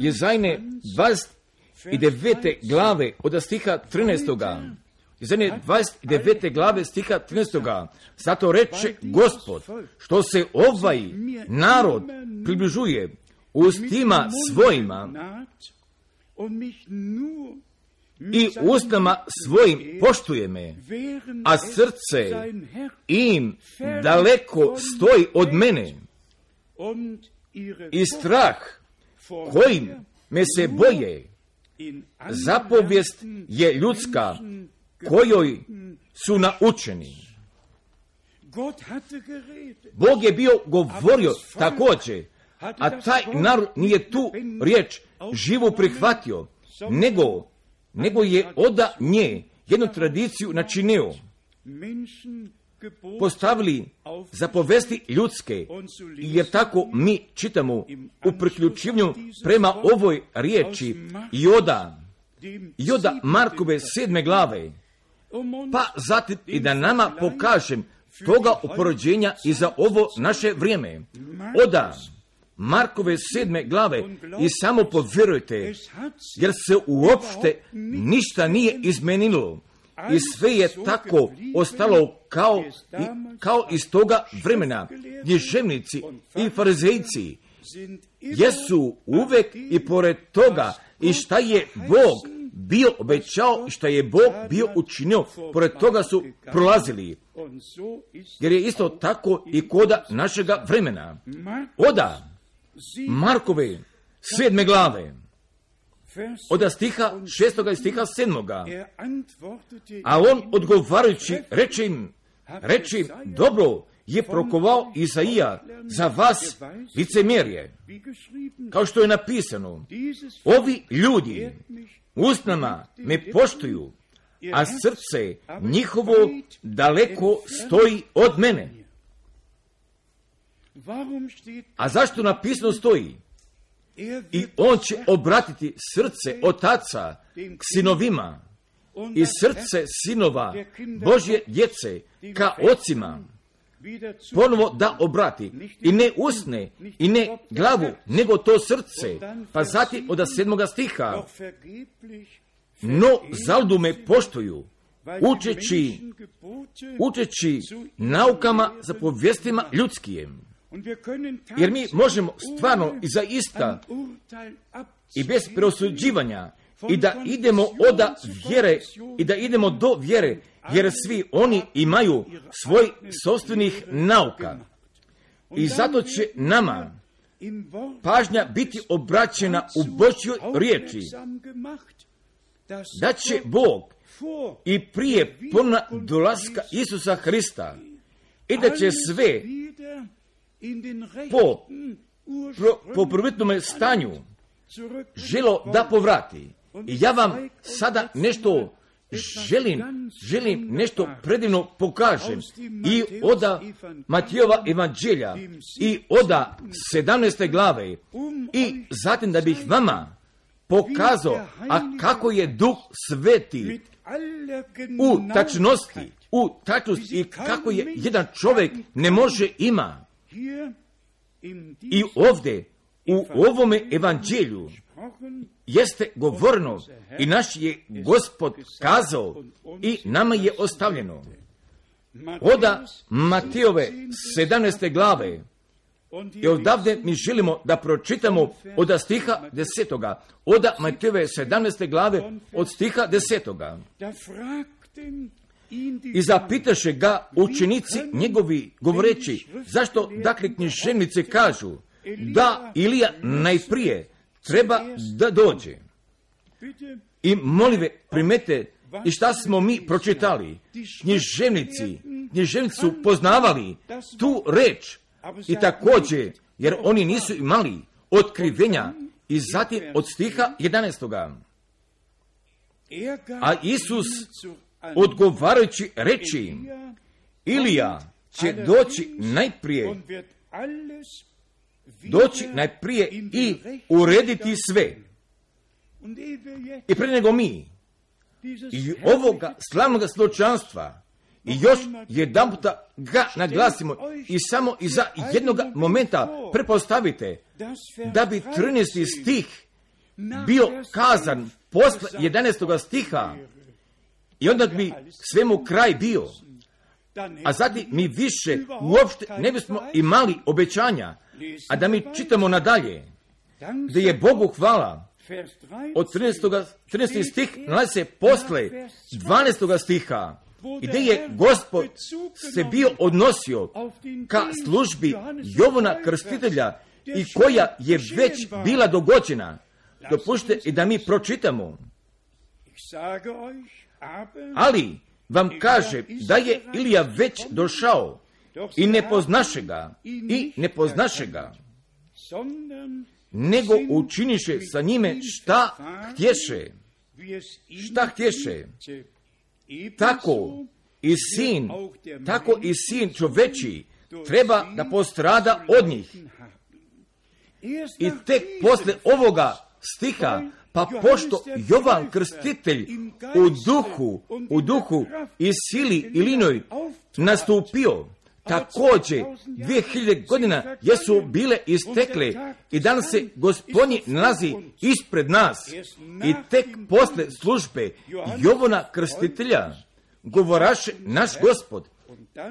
[SPEAKER 1] je zajne 29. glave od stiha 13. Izanje 29. glave stiha 13. Zato reče gospod, što se ovaj narod približuje ustima svojima i ustama svojim poštuje me, a srce im daleko stoji od mene i strah kojim me se boje, zapovijest je ljudska kojoj su naučeni. Bog je bio govorio također, a taj narod nije tu riječ živu prihvatio, nego, nego je oda nje jednu tradiciju načinio. Postavili za povesti ljudske, jer tako mi čitamo u priključivanju prema ovoj riječi Joda, Joda Markove sedme glave, pa zatim i da nama pokažem toga oporođenja i za ovo naše vrijeme. Oda, Markove sedme glave i samo povjerujte, jer se uopšte ništa nije izmenilo i sve je tako ostalo kao, i, kao iz toga vremena. Književnici i farizejci jesu uvek i pored toga i šta je Bog bio obećao i što je Bog bio učinio, pored toga su prolazili. Jer je isto tako i koda našega vremena. Oda, Markove, sedme glave, od stiha šestoga i stiha sedmoga. A on odgovarajući reče im, reče im, dobro je prokovao Isaija za vas licemjerje. Kao što je napisano, ovi ljudi usnama me poštuju, a srce njihovo daleko stoji od mene. A zašto napisano stoji? I on će obratiti srce otaca k sinovima i srce sinova Božje djece ka ocima ponovo da obrati i ne usne i ne glavu, nego to srce. Pa zatim od sedmoga stiha, no zaldu me poštuju, učeći, učeći naukama za povjestima ljudskim. Jer mi možemo stvarno i zaista i bez preosuđivanja i da idemo oda vjere i da idemo do vjere, jer svi oni imaju svoj sobstvenih nauka. I zato će nama pažnja biti obraćena u Božjoj riječi, da će Bog i prije pona dolaska Isusa Hrista i da će sve po, pro, po prvitnome stanju želo da povrati. I ja vam sada nešto želim, želim nešto predivno pokažem i oda Matijova evanđelja i oda 17. glave i zatim da bih vama pokazao, a kako je duh sveti u tačnosti, u tačnosti i kako je jedan čovjek ne može ima. I ovdje, u ovome evanđelju, jeste govorno i naš je gospod kazao i nama je ostavljeno. Oda Matijove 17. glave i odavde mi želimo da pročitamo od stiha desetoga. Oda Matijove 17. glave od stiha desetoga. I zapitaše ga učenici njegovi govoreći, zašto dakle književnice kažu da Ilija najprije treba da dođe. I molive primete I šta smo mi pročitali? Književnici, književnici su poznavali tu reč i također, jer oni nisu imali otkrivenja i zatim od stiha 11. A Isus odgovarajući reči Ilija će doći najprije doći najprije i urediti sve. I pre nego mi i ovoga slavnog svjedočanstva i još jedan puta ga naglasimo i samo iza jednog momenta prepostavite da bi 13. stih bio kazan posle 11. stiha i onda bi svemu kraj bio. A zatim mi više uopšte ne bismo imali obećanja, a da mi čitamo nadalje, da je Bogu hvala, od 13. 13. stih nalazi se posle 12. stiha, gdje je gospod se bio odnosio ka službi Jovona Krstitelja i koja je već bila dogođena. Dopušte i da mi pročitamo. Ali vam kaže da je Ilija već došao i ne poznaše ga, i ne poznaše ga, nego učiniše sa njime šta htješe, šta htješe. Tako i sin, tako i sin čoveči treba da postrada od njih. I tek posle ovoga stiha, pa pošto Jovan Krstitelj u duhu, u duhu i sili i linoj nastupio, također 2000 godina jesu bile istekle i danas se gospodnji nalazi ispred nas. I tek posle službe Jovona Krstitelja govoraše naš gospod.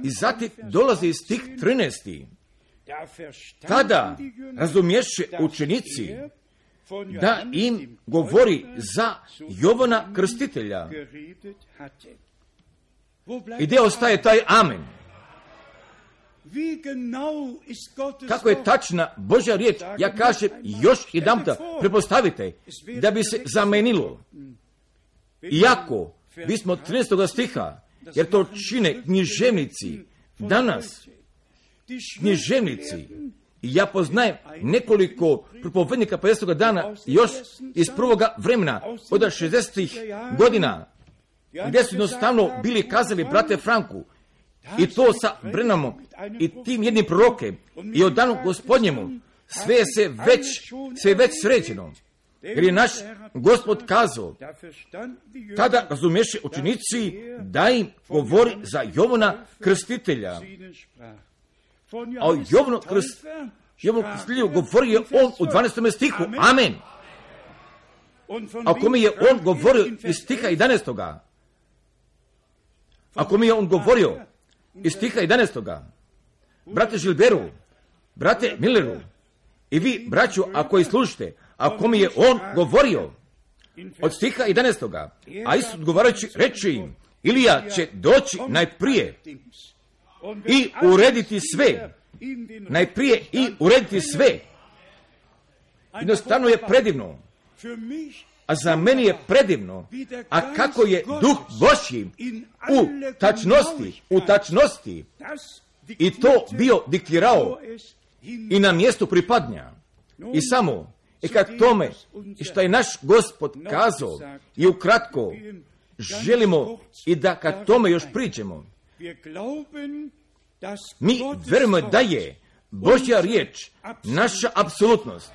[SPEAKER 1] i zatim dolazi iz tih 13. Tada razumješe učenici da im govori za Jovana Krstitelja. I gdje ostaje taj amen? Kako je tačna Božja riječ, ja kažem još jedan da prepostavite, da bi se zamenilo. Iako bismo 13. stiha, jer to čine književnici, danas književnici, ja poznajem nekoliko propovednika 50. dana još iz prvoga vremena, od 60. godina, gdje su jednostavno bili kazali brate Franku, i to sa Brenamom i tim jednim proroke i od danu gospodnjemu sve se već, sve je već sređeno. Jer je naš gospod kazao, tada razumiješe učenici da im govori za Jovona krstitelja. A o Jovno krst, Jovno krstitelju je on u 12. stihu. Amen. Ako mi je on govorio iz stiha 11. Ako mi je on govorio iz stiha 11. Brate Žilberu, brate Milleru, i vi, braću, ako i slušite, ako mi je on govorio od stiha 11. A Isus odgovarajući reći im, Ilija će doći najprije i urediti sve. Najprije i urediti sve. Jednostavno je predivno. A za meni je predivno. A kako je duh Božji u tačnosti, u tačnosti i to bio diktirao i na mjestu pripadnja. I samo, i kad tome, što je naš gospod kazao, i ukratko, želimo i da kad tome još priđemo, mi verujemo da je Božja riječ naša apsolutnost.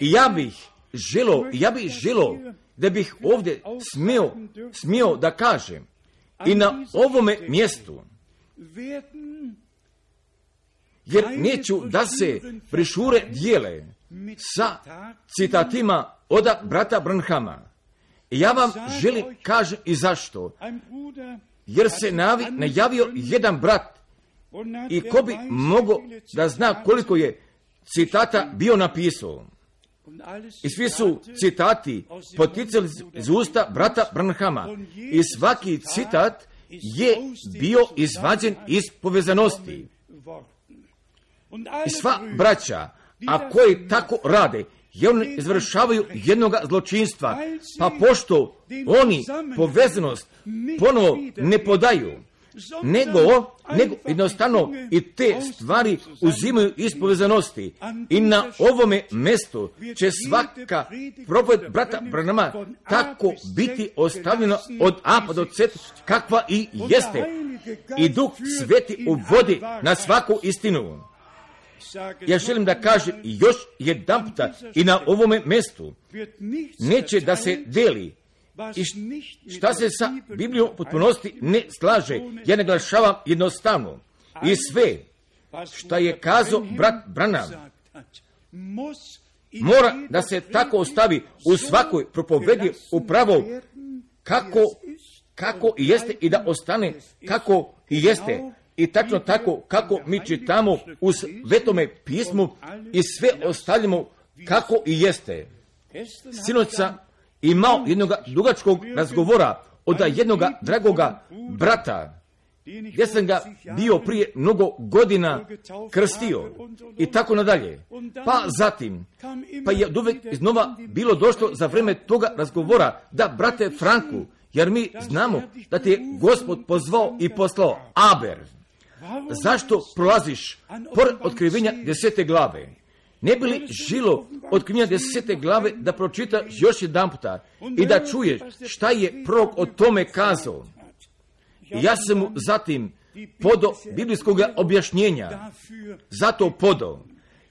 [SPEAKER 1] I ja bih želo, ja bih želo da bih ovdje smio, smio da kažem i na ovome mjestu jer neću da se prišure dijele sa citatima od brata Brnhama. I ja vam želim kažem i zašto. Jer se navi, najavio jedan brat i ko bi mogo da zna koliko je citata bio napisao. I svi su citati poticali iz usta brata Branhama. I svaki citat je bio izvađen iz povezanosti. I sva braća, a koji tako rade jer oni izvršavaju jednog zločinstva, pa pošto oni povezanost ponovo ne podaju, nego, nego jednostavno i te stvari uzimaju iz povezanosti. I na ovome mjestu će svaka propoved brata Branama tako biti ostavljena od A pa do C, kakva i jeste. I Duh Sveti uvodi na svaku istinu. Ja želim da kažem još jedan puta i na ovome mjestu neće da se deli. I šta se sa Biblijom potpunosti ne slaže, ja naglašavam jednostavno. I sve šta je kazao brat Branham mora da se tako ostavi u svakoj propovedi upravo kako, kako jeste i da ostane kako jeste i tačno tako kako mi čitamo u svetome pismu i sve ostavljamo kako i jeste. Sinoća imao jednog dugačkog razgovora od jednog dragoga brata, gdje sam ga bio prije mnogo godina krstio i tako nadalje. Pa zatim, pa je uvek iznova bilo došlo za vreme toga razgovora da, brate Franku, jer mi znamo da ti je gospod pozvao i poslao Aber. Zašto prolaziš pored otkrivenja desete glave? Ne bi li žilo otkrivenja desete glave da pročita još jedan puta i da čuješ šta je prorok o tome kazao? Ja sam mu zatim podo biblijskog objašnjenja. Zato podo.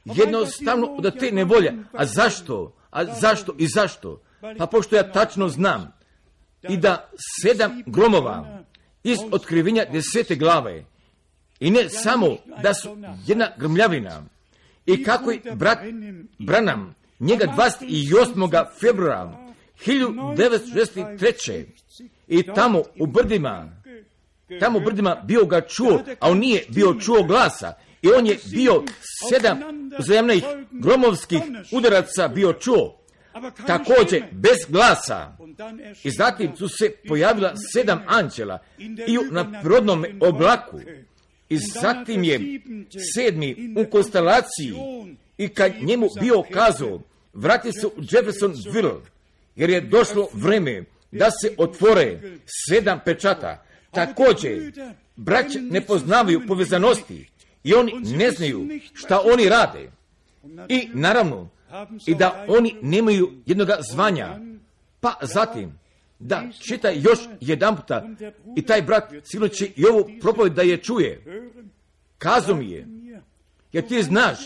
[SPEAKER 1] Jednostavno od te nevolje. A zašto? A zašto i zašto? Pa pošto ja tačno znam i da sedam gromova iz otkrivenja desete glave i ne samo da su jedna grmljavina i kako je brat Branam njega 28. februara 1963. i tamo u brdima tamo u brdima bio ga čuo, a on nije bio čuo glasa i on je bio sedam uzajemnih gromovskih udaraca bio čuo također bez glasa i zatim su se pojavila sedam anđela i na prodnom oblaku i zatim je sedmi u konstelaciji i kad njemu bio kazao vrati se u Jeffersonville jer je došlo vreme da se otvore sedam pečata. Također, braće ne poznavaju povezanosti i oni ne znaju šta oni rade. I naravno, i da oni nemaju jednog zvanja. Pa zatim, da čita još jedan puta i taj brat sigurno će i ovu propoved da je čuje. Kazo mi je, jer ti znaš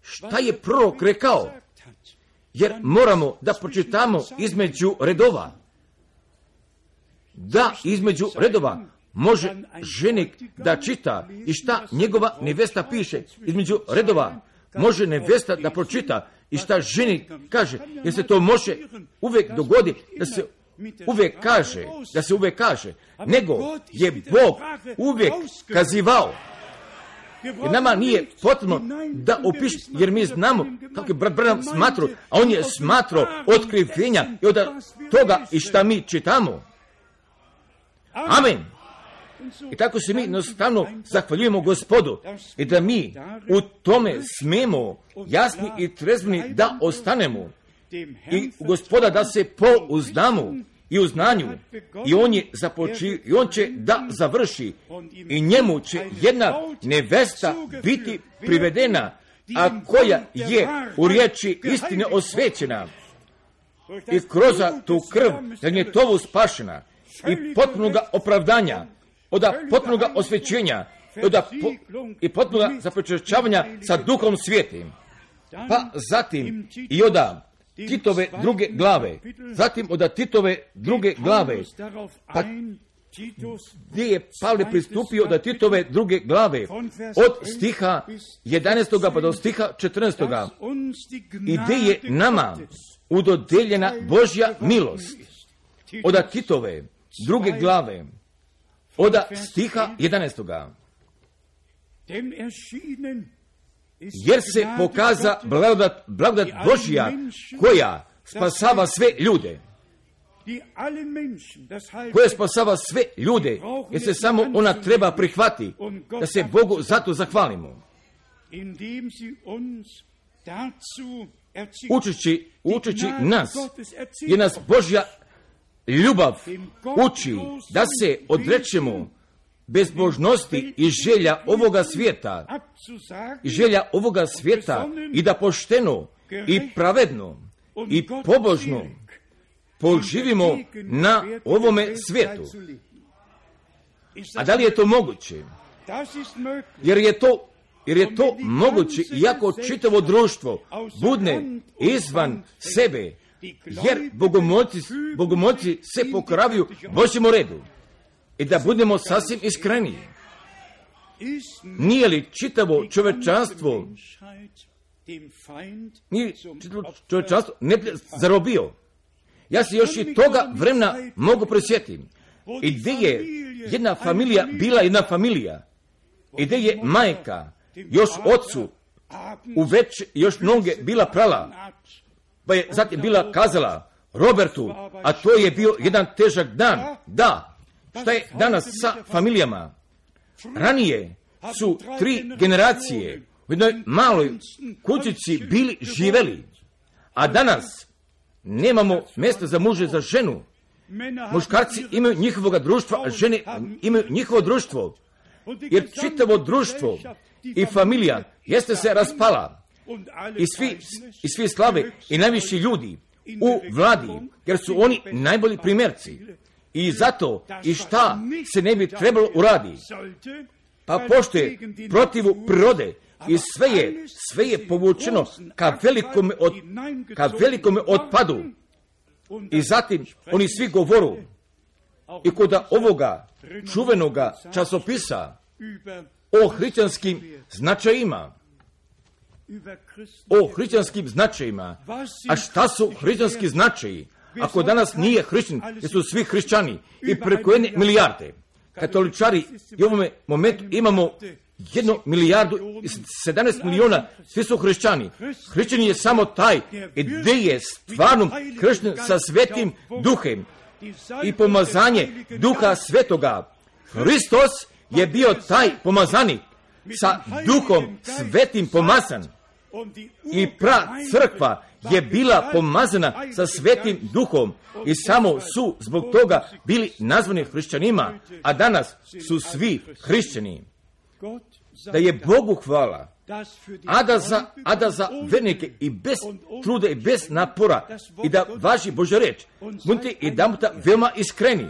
[SPEAKER 1] šta je prorok rekao, jer moramo da pročitamo između redova. Da, između redova može ženik da čita i šta njegova nevesta piše između redova. Može nevesta da pročita i šta ženik kaže, jer se to može uvijek dogodi da se uvijek kaže, da se uvijek kaže, nego je Bog uvijek kazivao. Jer nama nije potrebno da opiš, jer mi znamo kako je brat Branham smatro, a on je smatro otkrivenja i od toga i šta mi čitamo. Amen. I tako se mi jednostavno zahvaljujemo gospodu i da mi u tome smemo jasni i trezveni da ostanemo i gospoda da se pouzdamo i u znanju i on je započio i on će da završi. i njemu će jedna nevesta biti privedena a koja je u riječi istine osvećena. i kroz tu krv da je tovu spašena i potpunog opravdanja od potpunog osvećenja od po, i potpunog započešćavanja sa duhom svijetim. Pa zatim i oda Titove druge glave, zatim od Titove druge glave, pa gdje je Pavle pristupio od Titove druge glave, od stiha 11. pa do stiha 14. I gdje je nama udodeljena Božja milost? Od Titove druge glave, od stiha 11 jer se pokaza blagodat, blagodat Božja koja spasava sve ljude. Koja spasava sve ljude, jer se samo ona treba prihvati, da se Bogu zato zahvalimo. učeći, učeći nas, je nas Božja ljubav uči da se odrećemo bezbožnosti i želja ovoga svijeta, želja ovoga svijeta i da pošteno i pravedno i pobožno poživimo na ovome svijetu. A da li je to moguće? Jer je to jer je to moguće, iako čitavo društvo budne izvan sebe, jer bogomoci, bogomoci se pokravaju Božjem redu. I da budemo sasvim iskreni. Nije li čitavo čovečanstvo nije čitavo čovečanstvo ne zarobio? Ja se još i toga vremena mogu presjetim. I gdje je jedna familija bila jedna familija. I gdje je majka još ocu u već još mnoge bila prala. Pa je zatim bila kazala Robertu, a to je bio jedan težak dan. Da, šta je danas sa familijama? Ranije su tri generacije u jednoj maloj kućici bili živeli, a danas nemamo mjesta za muže za ženu. Muškarci imaju njihovoga društva, a žene imaju njihovo društvo. Jer čitavo društvo i familija jeste se raspala. I svi, i svi slave i najviši ljudi u vladi, jer su oni najbolji primjerci. I zato i šta se ne bi trebalo uradi. Pa pošto je protivu prirode i sve je, sve je povučeno ka velikome, od, ka velikome otpadu. I zatim oni svi govoru i kod ovoga čuvenoga časopisa o hrišćanskim značajima. O hrišćanskim značajima. A šta su hrišćanski značaji? Ako danas nije hrišćan, jer su svi hrišćani i preko jedne milijarde. Katoličari i u ovome momentu imamo jednu milijardu i 17 miliona, svi su hrišćani. Hrišćan je samo taj gdje je stvarno kršten sa svetim duhem i pomazanje duha svetoga. Hristos je bio taj pomazanik sa duhom svetim pomazan. I pra crkva je bila pomazana sa svetim duhom i samo su zbog toga bili nazvani hrišćanima, a danas su svi hrišćani. Da je Bogu hvala, a da za, a da za vernike i bez truda i bez napora i da važi Božja reč, budite i da veoma iskreni.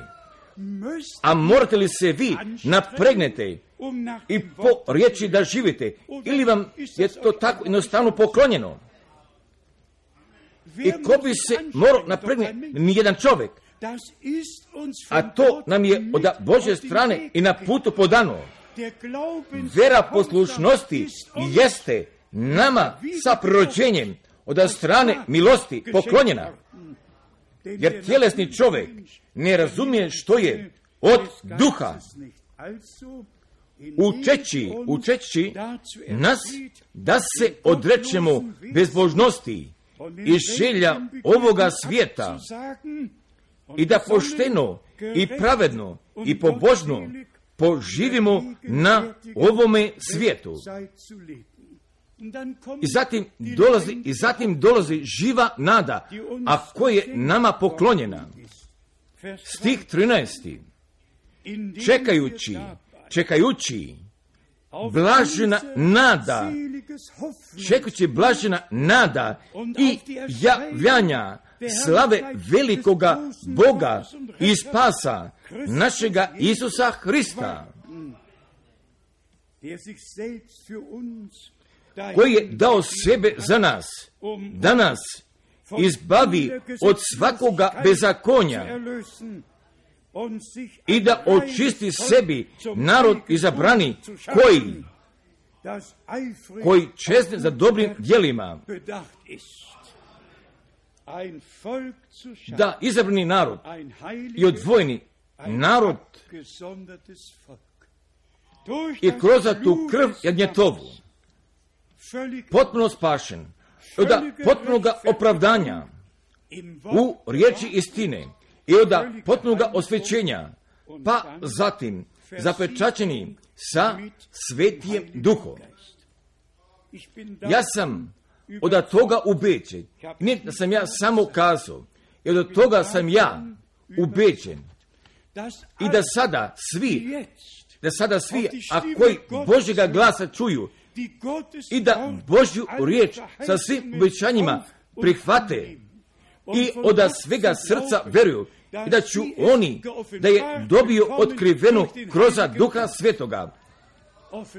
[SPEAKER 1] A morate li se vi napregnete i po riječi da živite, ili vam je to tako jednostavno poklonjeno? I ko bi se morao napregnuti? Nijedan čovjek. A to nam je od Božje strane i na putu podano. Vera poslušnosti jeste nama sa prorođenjem od strane milosti poklonjena. Jer tjelesni čovjek ne razumije što je od duha. Učeći, učeći nas da se odrećemo bezbožnosti i želja ovoga svijeta i da pošteno i pravedno i pobožno poživimo na ovome svijetu. I zatim dolazi, i zatim dolazi živa nada, a koja je nama poklonjena. Stih 13. Čekajući, čekajući, blažena nada, čekajući blažena nada i javljanja slave velikoga Boga i spasa našega Isusa Hrista, koji je dao sebe za nas, da nas izbavi od svakoga bezakonja i da očisti sebi narod izabrani koji? koji čezne za dobrim djelima. da izabrani narod i odvojeni narod i kroz tu krv jednjetovu potpuno spašen od potpunoga opravdanja u riječi istine i od potpunoga osvećenja pa zatim zapečačeni sa svetijem duhom. Ja sam od toga ubeđen. Ne da sam ja samo kazao, jer od toga sam ja ubeđen. I da sada svi, da sada svi, a koji Božjega glasa čuju, i da Božju riječ sa svim obećanjima prihvate i od svega srca veruju i da ću oni, da je dobio otkriveno kroz duha svetoga.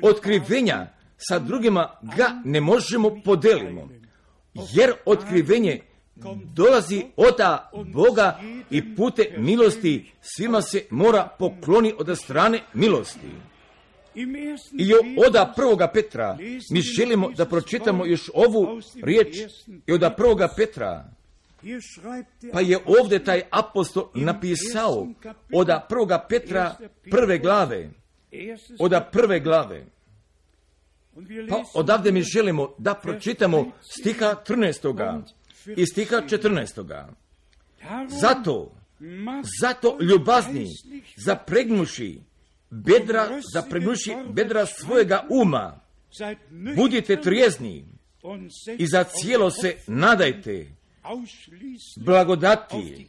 [SPEAKER 1] Otkrivenja sa drugima ga ne možemo podelimo, jer otkrivenje dolazi od Boga i pute milosti svima se mora pokloni od strane milosti. I od prvoga Petra mi želimo da pročitamo još ovu riječ i od prvoga Petra pa je ovdje taj apostol napisao od prvoga Petra prve glave, od prve glave. Pa odavde mi želimo da pročitamo stiha 13. i stiha 14. Zato, zato ljubazni, zapregnuši bedra, zapregnuši bedra svojega uma, budite trijezni i za cijelo se nadajte. Blagodati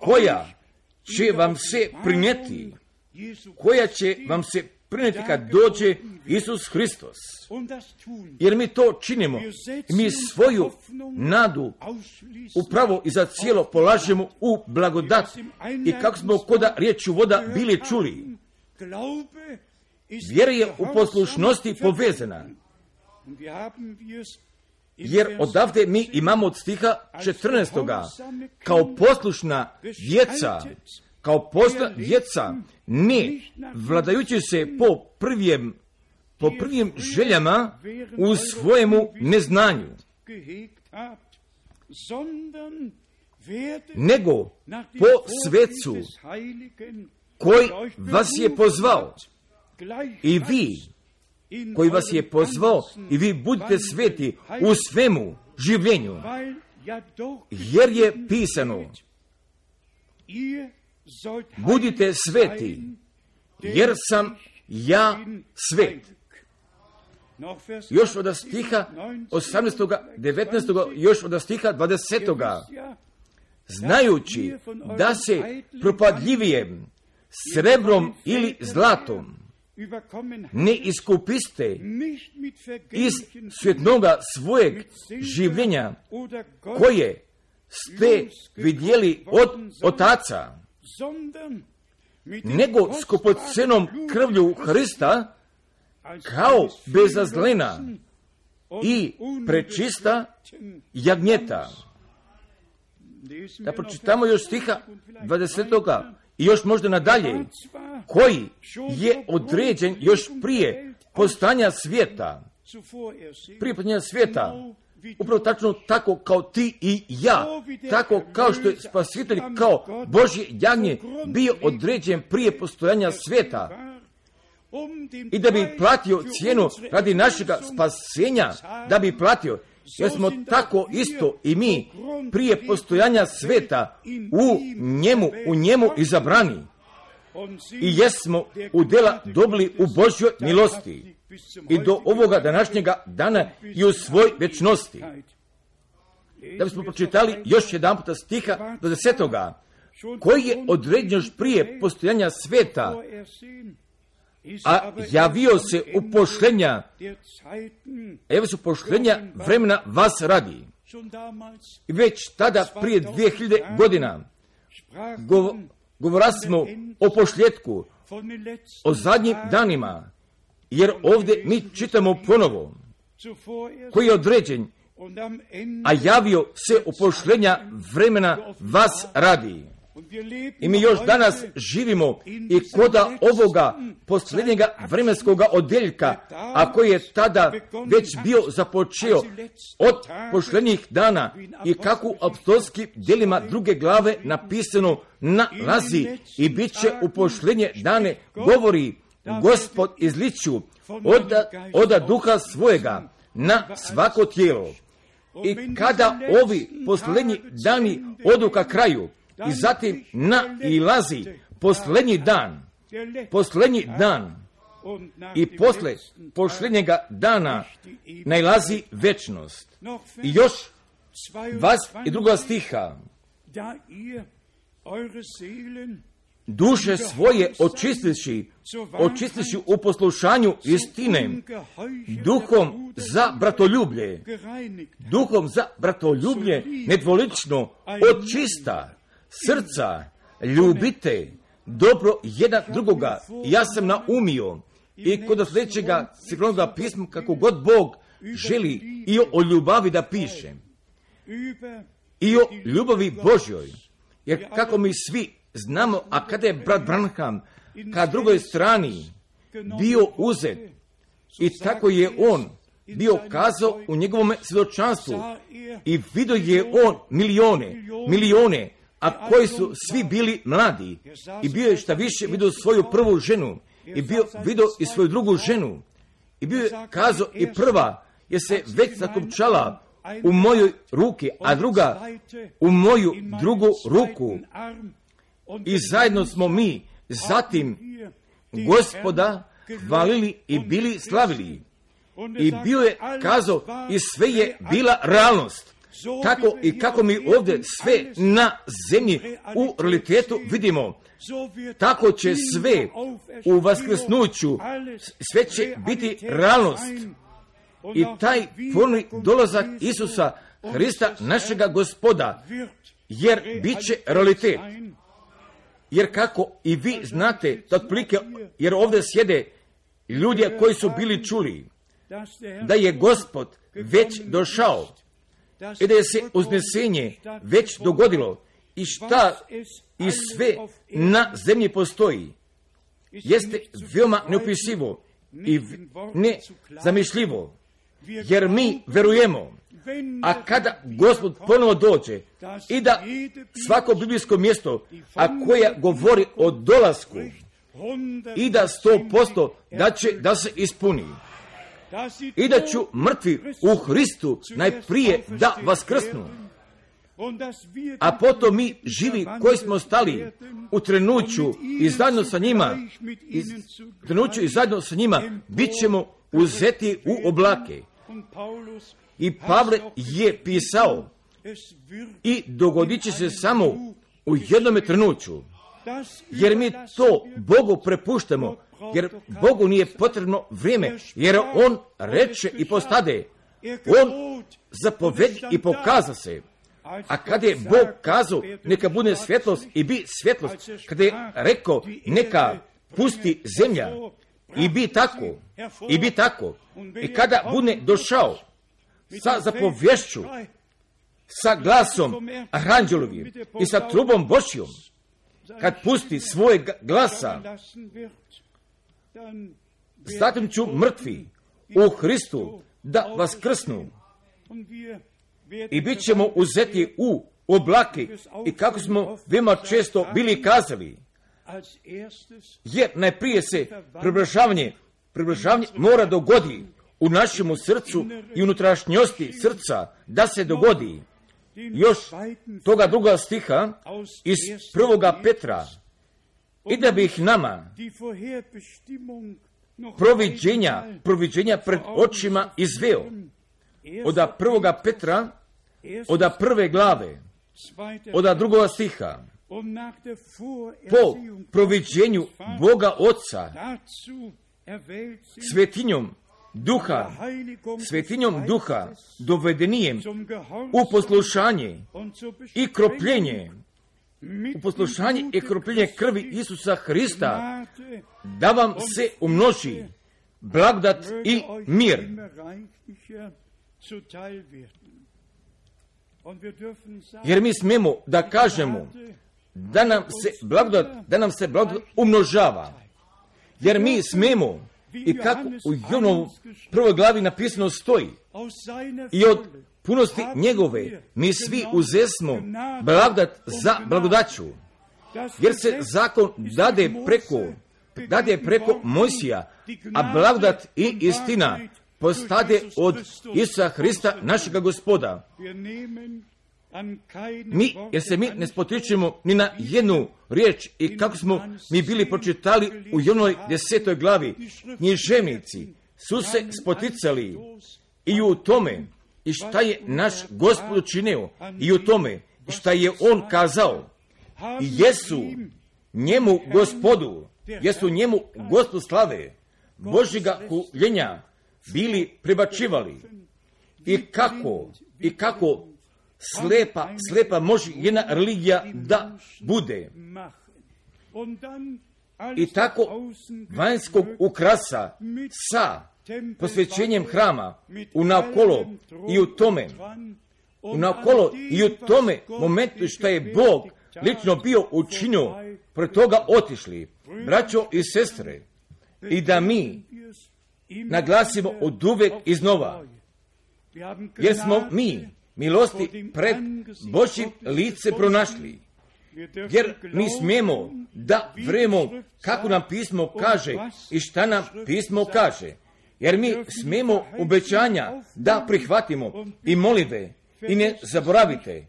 [SPEAKER 1] koja će vam se prinijeti, koja će vam se prinijeti kad dođe Isus Hristos. Jer mi to činimo. Mi svoju nadu upravo i za cijelo polažemo u blagodat. I kako smo koda riječu voda bili čuli. Vjera je u poslušnosti povezana. Jer odavde mi imamo od stiha 14. kao poslušna djeca, kao poslušna djeca, ne vladajući se po prvijem, po prvim željama u svojemu neznanju, nego po svecu koji vas je pozvao. I vi koji vas je pozvao i vi budite sveti u svemu življenju. Jer je pisano, budite sveti, jer sam ja svet. Još od stiha 18. 19. još od stiha 20. Znajući da se propadljivijem srebrom ili zlatom ne iskupiste iz svjetnoga svojeg življenja koje ste vidjeli od otaca, nego skupocenom krvlju Hrista kao bezazlena i prečista jagnjeta. Da pročitamo još stiha 20. i još možda nadalje, koji je određen još prije postanja svijeta, prije postanja svijeta, upravo tačno tako kao ti i ja, tako kao što je spasitelj kao Božje jagnje bio određen prije postojanja svijeta. i da bi platio cijenu radi našega spasenja, da bi platio, jer smo tako isto i mi prije postojanja sveta u njemu, u njemu izabrani. I jesmo u dela dobili u Božjoj milosti i do ovoga današnjega dana i u svoj večnosti. Da bismo pročitali još jedan puta stiha do desetoga, koji je određen još prije postojanja sveta, a javio se u pošlenja, evo su pošlenja vremena vas radi. I već tada, prije 2000 godina, Govorili smo o pošljetku, o zadnjim danima, jer ovdje mi čitamo ponovo, koji je određen, a javio se u pošljenja vremena vas radi. I mi još danas živimo i koda ovoga posljednjega vremenskoga odjeljka, a koji je tada već bio započeo od pošljenjih dana i kako u apostolskim dijelima druge glave napisano nalazi i bit će u dane govori gospod izliču od, od duha svojega na svako tijelo. I kada ovi posljednji dani odu ka kraju, i zatim na ilazi posljednji dan, posljednji dan i posle posljednjega dana najlazi večnost. I još vas i druga stiha duše svoje očistiši, očistiši u poslušanju istine, duhom za bratoljublje, duhom za bratoljublje nedvolično od čista srca ljubite dobro jedan drugoga. Ja sam naumio i kod sljedećega ciklonoga pisma kako god Bog želi i o ljubavi da piše. I o ljubavi Božjoj. Jer kako mi svi znamo, a kada je brat Branham ka drugoj strani bio uzet i tako je on bio kazao u njegovom svjedočanstvu i vidio je on milione, milione, a koji su svi bili mladi. I bio je šta više vidio svoju prvu ženu i bio vidio i svoju drugu ženu. I bio je kazao i prva je se već zakopčala u mojoj ruke, a druga u moju drugu ruku i zajedno smo mi zatim gospoda hvalili i bili slavili. I bio je kazao i sve je bila realnost. Tako i kako mi ovdje sve na zemlji u realitetu vidimo, tako će sve u vaskrsnuću, sve će biti realnost. I taj ponovni dolazak Isusa Hrista, našega gospoda, jer bit će realitet. Jer kako i vi znate, otprilike, jer ovdje sjede ljudi koji su bili čuli, da je gospod već došao i da je se uznesenje već dogodilo i šta i sve na zemlji postoji, jeste veoma neopisivo i nezamišljivo, jer mi verujemo a kada gospod ponovo dođe i da svako biblijsko mjesto, a koja govori o dolasku i da sto posto da će da se ispuni i da ću mrtvi u Hristu najprije da vaskrsnu. A potom mi živi koji smo stali u trenuću i zajedno sa njima, i trenuću i zajedno sa njima, bit ćemo uzeti u oblake. I Pavle je pisao i dogodit će se samo u jednome trenuću. Jer mi to Bogu prepuštamo, jer Bogu nije potrebno vrijeme, jer On reče i postade. On zapovedi i pokaza se. A kada je Bog kazao neka bude svjetlost i bi svjetlost, kada je rekao neka pusti zemlja i bi tako, i bi tako. I kada bude došao sa zapovješću, sa glasom aranđelovim i sa trubom Božjom, kad pusti svoje glasa, zatim ću mrtvi u Hristu da vas krsnu. i bit ćemo uzeti u oblake i kako smo veoma često bili kazali, jer najprije se približavanje, približavanje mora dogodi u našemu srcu i unutrašnjosti srca da se dogodi. Još toga druga stiha iz prvoga Petra. I da bi ih nama proviđenja, proviđenja pred očima izveo. Oda prvoga Petra, oda prve glave, oda drugoga stiha, po proviđenju Boga Otca, svetinjom duha, svetinjom duha, dovedenijem u poslušanje i kropljenje, u poslušanje i kropljenje krvi Isusa Hrista, da vam se umnoži blagodat i mir. Jer mi smemo da kažemo da nam se blagodat, da nam se blagodat umnožava. Jer mi smemo i kako u Jonovu prvoj glavi napisano stoji i od punosti njegove mi svi uzesmo blagodat za blagodaću. Jer se zakon dade preko, dade preko Mojsija, a blagodat i istina postade od Isusa Hrista našega gospoda. Mi, jer se mi ne spotičemo ni na jednu riječ i kako smo mi bili pročitali u jednoj desetoj glavi, književnici su se spoticali i u tome i šta je naš gospod učinio i u tome i šta je on kazao. i jesu njemu gospodu, jesu njemu gospodu slave, Božiga kuljenja bili prebačivali. I kako, i kako slepa, slepa može jedna religija da bude. I tako vanjskog ukrasa sa posvećenjem hrama u nakolo i u tome, u nakolo i u tome momentu što je Bog lično bio učinio, pre toga otišli, braćo i sestre, i da mi naglasimo od uvek iznova, jer smo mi milosti pred Božim lice pronašli. Jer mi smijemo da vremo kako nam pismo kaže i šta nam pismo kaže. Jer mi smijemo obećanja da prihvatimo i molive i ne zaboravite.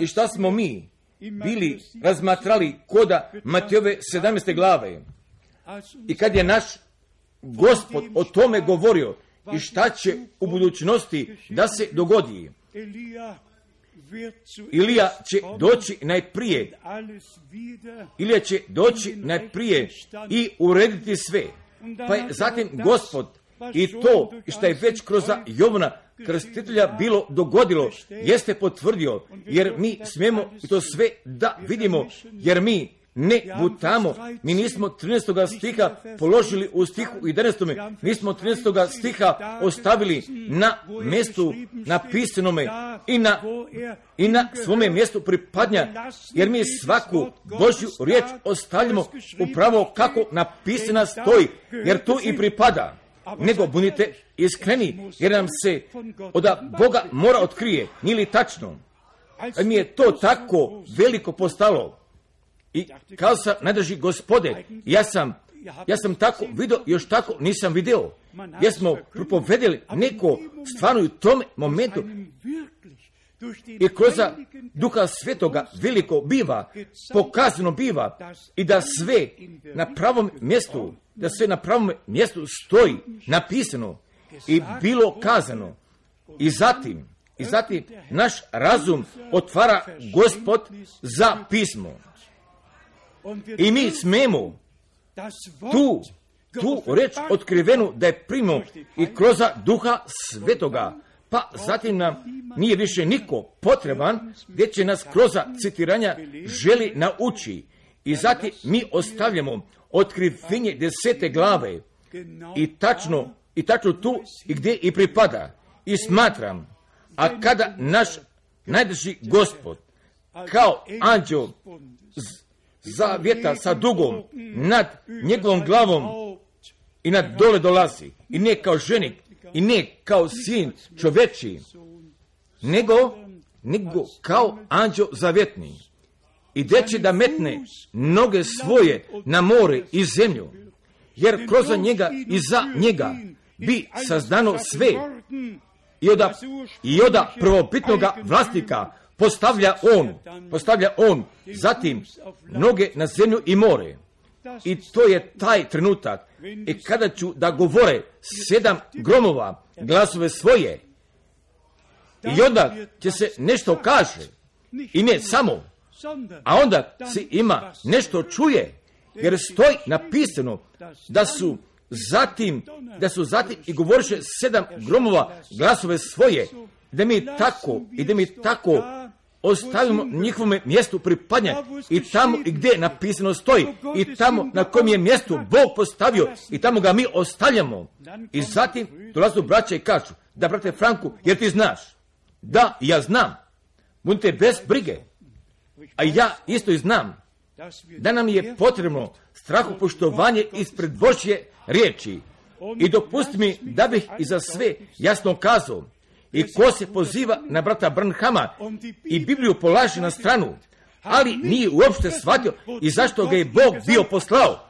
[SPEAKER 1] I šta smo mi bili razmatrali koda Matijove 17. glave. I kad je naš gospod o tome govorio i šta će u budućnosti da se dogodi. Ilija će doći najprije. Ilija će doći najprije i urediti sve. Pa je zatim gospod i to što je već kroz Jovna krstitelja bilo dogodilo, jeste potvrdio, jer mi smijemo to sve da vidimo, jer mi ne butamo, mi nismo 13. stiha položili u stihu 11. Mi smo 13. stiha ostavili na mjestu napisanome i na, i na svome mjestu pripadnja, jer mi svaku Božju riječ ostavljamo upravo kako napisana stoji, jer tu i pripada. Nego budite iskreni, jer nam se od Boga mora otkrije, nije li tačno? Mi je to tako veliko postalo i kao sam, najdrži gospode, ja sam, ja sam tako vidio, još tako nisam video. Ja smo propovedeli neko stvarno u tom momentu i kroz duha svetoga veliko biva, pokazano biva i da sve na pravom mjestu, da sve na pravom mjestu stoji napisano i bilo kazano. I zatim, i zatim naš razum otvara gospod za pismo. I mi smemo tu, tu reč otkrivenu da je primio i kroz duha svetoga, pa zatim nam nije više niko potreban gdje će nas kroz citiranja želi nauči. I zatim mi ostavljamo otkrivenje desete glave i tačno, i tačno tu i gdje i pripada. I smatram, a kada naš najdrži gospod kao anđeo zavjeta sa dugom nad njegovom glavom i nad dole dolazi. I ne kao ženik, i ne kao sin čoveči, nego, nego kao anđeo zavjetni. I gdje će da metne noge svoje na more i zemlju, jer kroz njega i za njega bi sazdano sve i oda, i oda prvobitnoga vlasnika postavlja on, postavlja on, zatim noge na zemlju i more. I to je taj trenutak. I kada ću da govore sedam gromova glasove svoje, i onda će se nešto kaže, i ne samo, a onda se ima nešto čuje, jer stoji napisano da su zatim, da su zatim i govoriše sedam gromova glasove svoje, da mi tako i da mi tako ostavimo njihovome mjestu pripadnja i tamo gdje napisano stoji i tamo na kojem je mjestu Bog postavio i tamo ga mi ostavljamo. I zatim dolazu braća i kažu, da brate Franku, jer ti znaš. Da, ja znam. Budite bez brige. A ja isto i znam da nam je potrebno strahopoštovanje ispred Božje riječi. I dopusti mi da bih i za sve jasno kazao i ko se poziva na brata Brnhama i Bibliju polaže na stranu, ali nije uopšte shvatio i zašto ga je Bog bio poslao.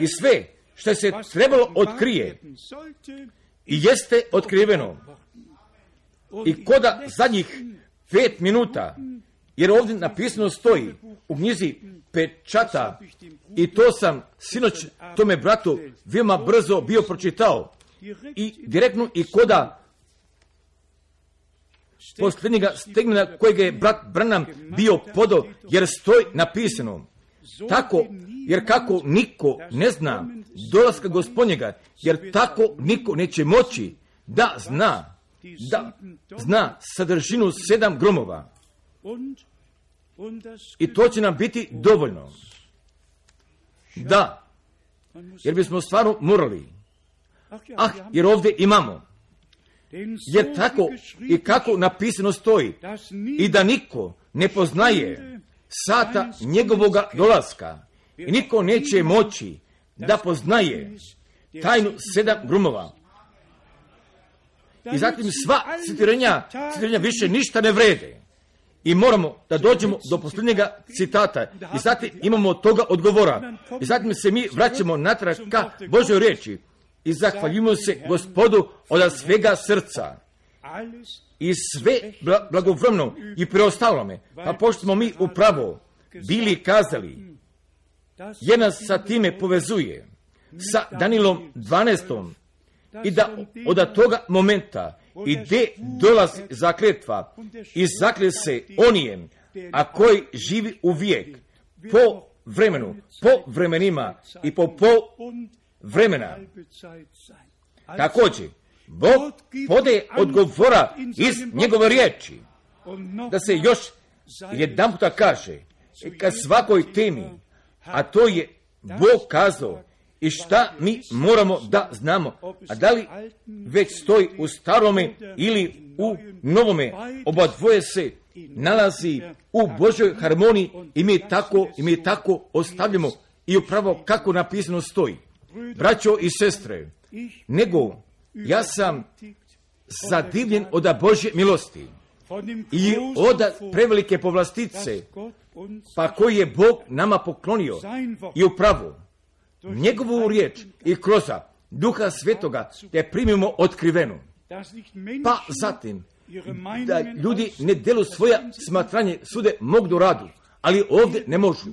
[SPEAKER 1] I sve što se trebalo otkrije i jeste otkriveno. I koda zadnjih pet minuta, jer ovdje napisano stoji u knjizi pečata i to sam sinoć tome bratu veoma brzo bio pročitao i direktno i koda posljednjega stegmena kojeg je brat Branham bio podo, jer stoji napisano tako, jer kako niko ne zna dolaska gospodnjega, jer tako niko neće moći da zna, da zna sadržinu sedam gromova. I to će nam biti dovoljno. Da, jer bismo stvarno morali. Ah, jer ovdje imamo. Jer tako i kako napisano stoji i da niko ne poznaje sata njegovoga dolaska i niko neće moći da poznaje tajnu sedam grumova. I zatim sva citiranja, citiranja više ništa ne vrede. I moramo da dođemo do posljednjega citata. I zatim imamo toga odgovora. I zatim se mi vraćamo natrag ka Božoj riječi. I zahvaljujemo se gospodu od svega srca. I sve blagovremno i preostalome. Pa pošto smo mi upravo bili kazali, je nas sa time povezuje sa Danilom 12. I da od toga momenta ide dolazi zakletva i zakle se onijem, a koji živi u vijek, po vremenu, po vremenima i po pol vremena. Također, Bog pode odgovora iz njegove riječi, da se još jedan puta kaže, ka svakoj temi, a to je Bog kazao i šta mi moramo da znamo, a da li već stoji u starome ili u novome, oba dvoje se nalazi u Božoj harmoniji i mi tako, i mi tako ostavljamo i upravo kako napisano stoji. Braćo i sestre, nego ja sam zadivljen od Božje milosti i od prevelike povlastice, pa koji je Bog nama poklonio i upravo njegovu riječ i kroza duha svetoga te primimo otkrivenu. Pa zatim, da ljudi ne delu svoja smatranje sude mogu radu, ali ovdje ne možu.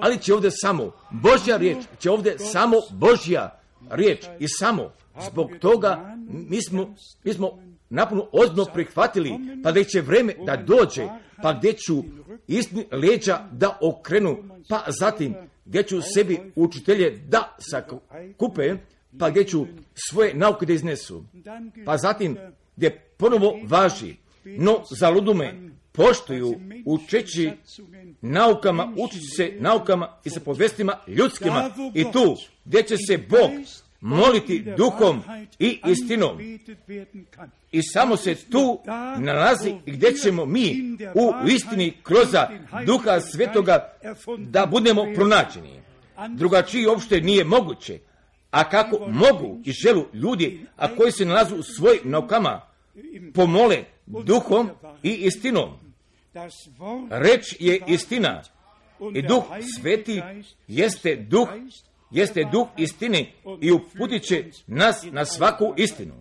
[SPEAKER 1] Ali će ovdje samo Božja riječ, će ovdje samo Božja riječ i samo. Zbog toga mi smo, mi smo napuno ozbiljno prihvatili, pa da će vreme da dođe, pa gdje ću istini leđa da okrenu, pa zatim gdje ću sebi učitelje da sakupe, pa gdje ću svoje nauke da iznesu. Pa zatim gdje ponovo važi, no za ludume poštuju učeći naukama, učići se naukama i sa povestima ljudskima i tu gdje će se Bog moliti duhom i istinom. I samo se tu nalazi gdje ćemo mi u istini kroz duha svetoga da budemo pronađeni. Drugačiji uopšte nije moguće. A kako mogu i želu ljudi, a koji se nalazu u svojim naukama, pomole duhom i istinom. Reč je istina. i duh sveti jeste duh jeste duh istine i uputit će nas na svaku istinu.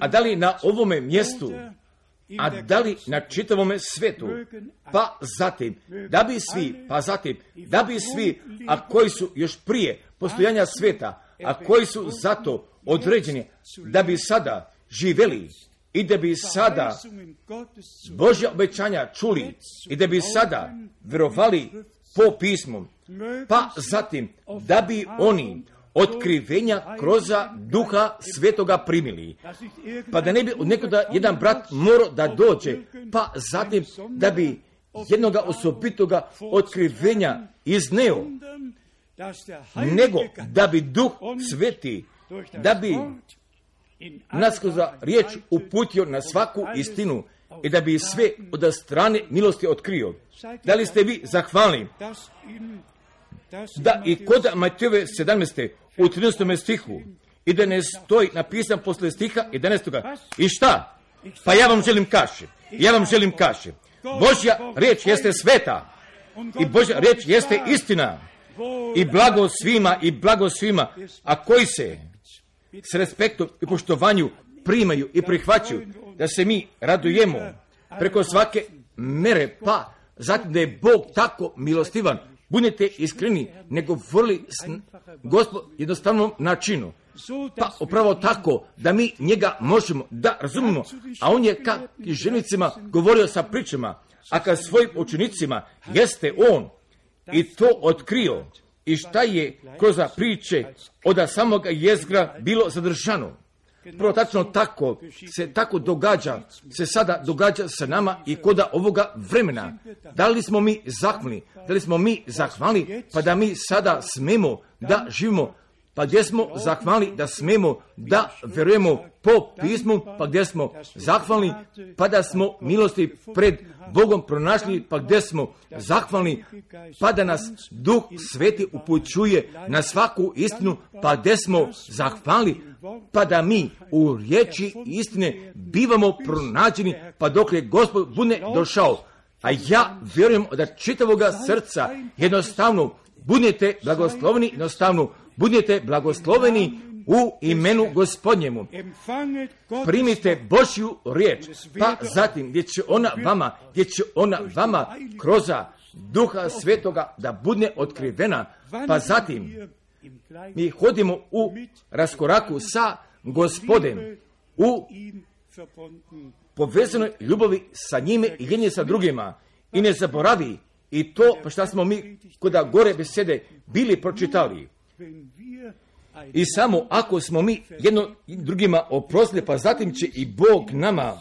[SPEAKER 1] A da li na ovome mjestu, a da li na čitavome svetu, pa zatim, da bi svi, pa zatim, da bi svi, a koji su još prije postojanja sveta, a koji su zato određeni, da bi sada živeli i da bi sada Božja obećanja čuli i da bi sada verovali po pismu, pa zatim da bi oni otkrivenja kroza duha svetoga primili. Pa da ne bi od jedan brat morao da dođe, pa zatim da bi jednoga osobitoga otkrivenja izneo, nego da bi duh sveti, da bi nas kroz riječ uputio na svaku istinu i da bi sve od strane milosti otkrio. Da li ste vi zahvalni da i kod Matijeve 17. u 13. stihu i da ne stoji napisan posle stiha 11. I šta? Pa ja vam želim kaše. Ja vam želim kaše. Božja riječ jeste sveta i Božja riječ jeste istina i blago svima i blago svima, a koji se s respektom i poštovanju primaju i prihvaćaju da se mi radujemo preko svake mere, pa zatim da je Bog tako milostivan, budete iskreni, ne govorili s gospod jednostavnom načinu. Pa upravo tako da mi njega možemo da razumimo, a on je ka ženicima govorio sa pričama, a ka svojim učenicima jeste on i to otkrio i šta je kroz priče od samoga jezgra bilo zadržano. Prvo tačno tako se tako događa, se sada događa sa nama i koda ovoga vremena. Da li smo mi zahvalni, da li smo mi zahvalni, pa da mi sada smemo da živimo pa gdje smo zahvalni da smemo da verujemo po pismu, pa gdje smo zahvalni, pa da smo milosti pred Bogom pronašli, pa gdje smo zahvalni, pa da nas Duh Sveti upućuje na svaku istinu, pa gdje smo zahvalni, pa da mi u riječi istine bivamo pronađeni, pa dok je Gospod bude došao. A ja vjerujem da čitavoga srca jednostavno budete blagoslovni, jednostavno budete blagosloveni u imenu gospodnjemu. Primite Božju riječ, pa zatim gdje će ona vama, gdje će ona vama kroz duha svetoga da bude otkrivena, pa zatim mi hodimo u raskoraku sa gospodem, u povezanoj ljubavi sa njime i jednje sa drugima. I ne zaboravi i to šta smo mi koda gore besede bili pročitali. I samo ako smo mi jedno drugima oprostili, pa zatim će i Bog nama,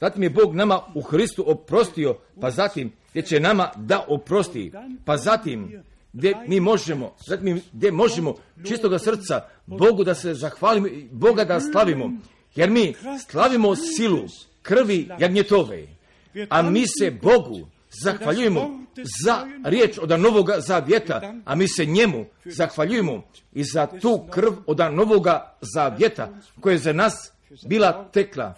[SPEAKER 1] zatim je Bog nama u Hristu oprostio, pa zatim gdje će nama da oprosti, pa zatim gdje mi možemo, zatim gdje možemo čistoga srca Bogu da se zahvalimo, Boga da slavimo, jer mi slavimo silu krvi jagnjetove, a mi se Bogu zahvaljujemo za riječ od novoga zavjeta, a mi se njemu zahvaljujemo i za tu krv od novoga zavjeta koja je za nas bila tekla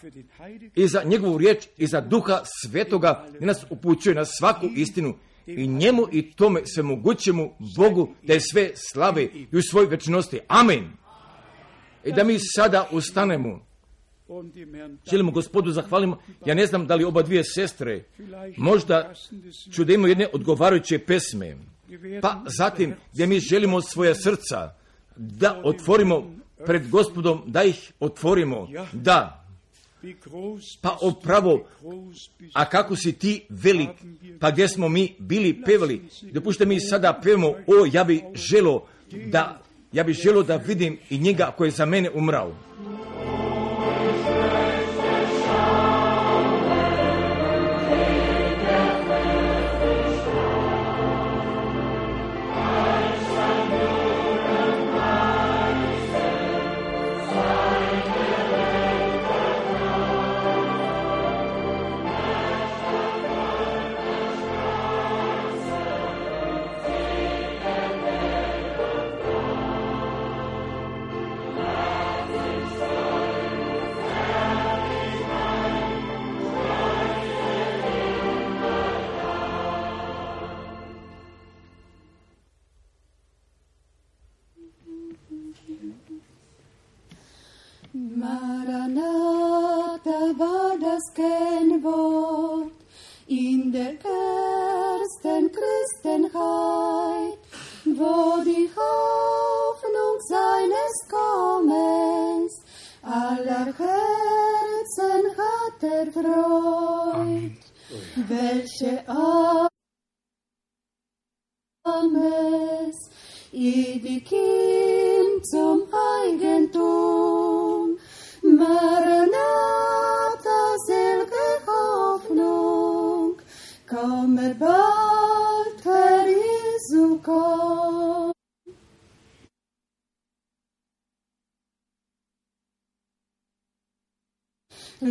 [SPEAKER 1] i za njegovu riječ i za duha svetoga i nas upućuje na svaku istinu i njemu i tome se mogućemo Bogu da je sve slave i u svoj večnosti. Amen. I da mi sada ustanemo Želimo gospodu zahvalimo. Ja ne znam da li oba dvije sestre možda ću da imaju jedne odgovarajuće pesme. Pa zatim gdje mi želimo svoja srca da otvorimo pred gospodom, da ih otvorimo, da. Pa opravo, a kako si ti velik, pa gdje smo mi bili pevali, dopušte mi sada pevamo, o ja bi želo da, ja bi želo da vidim i njega koji je za mene umrao.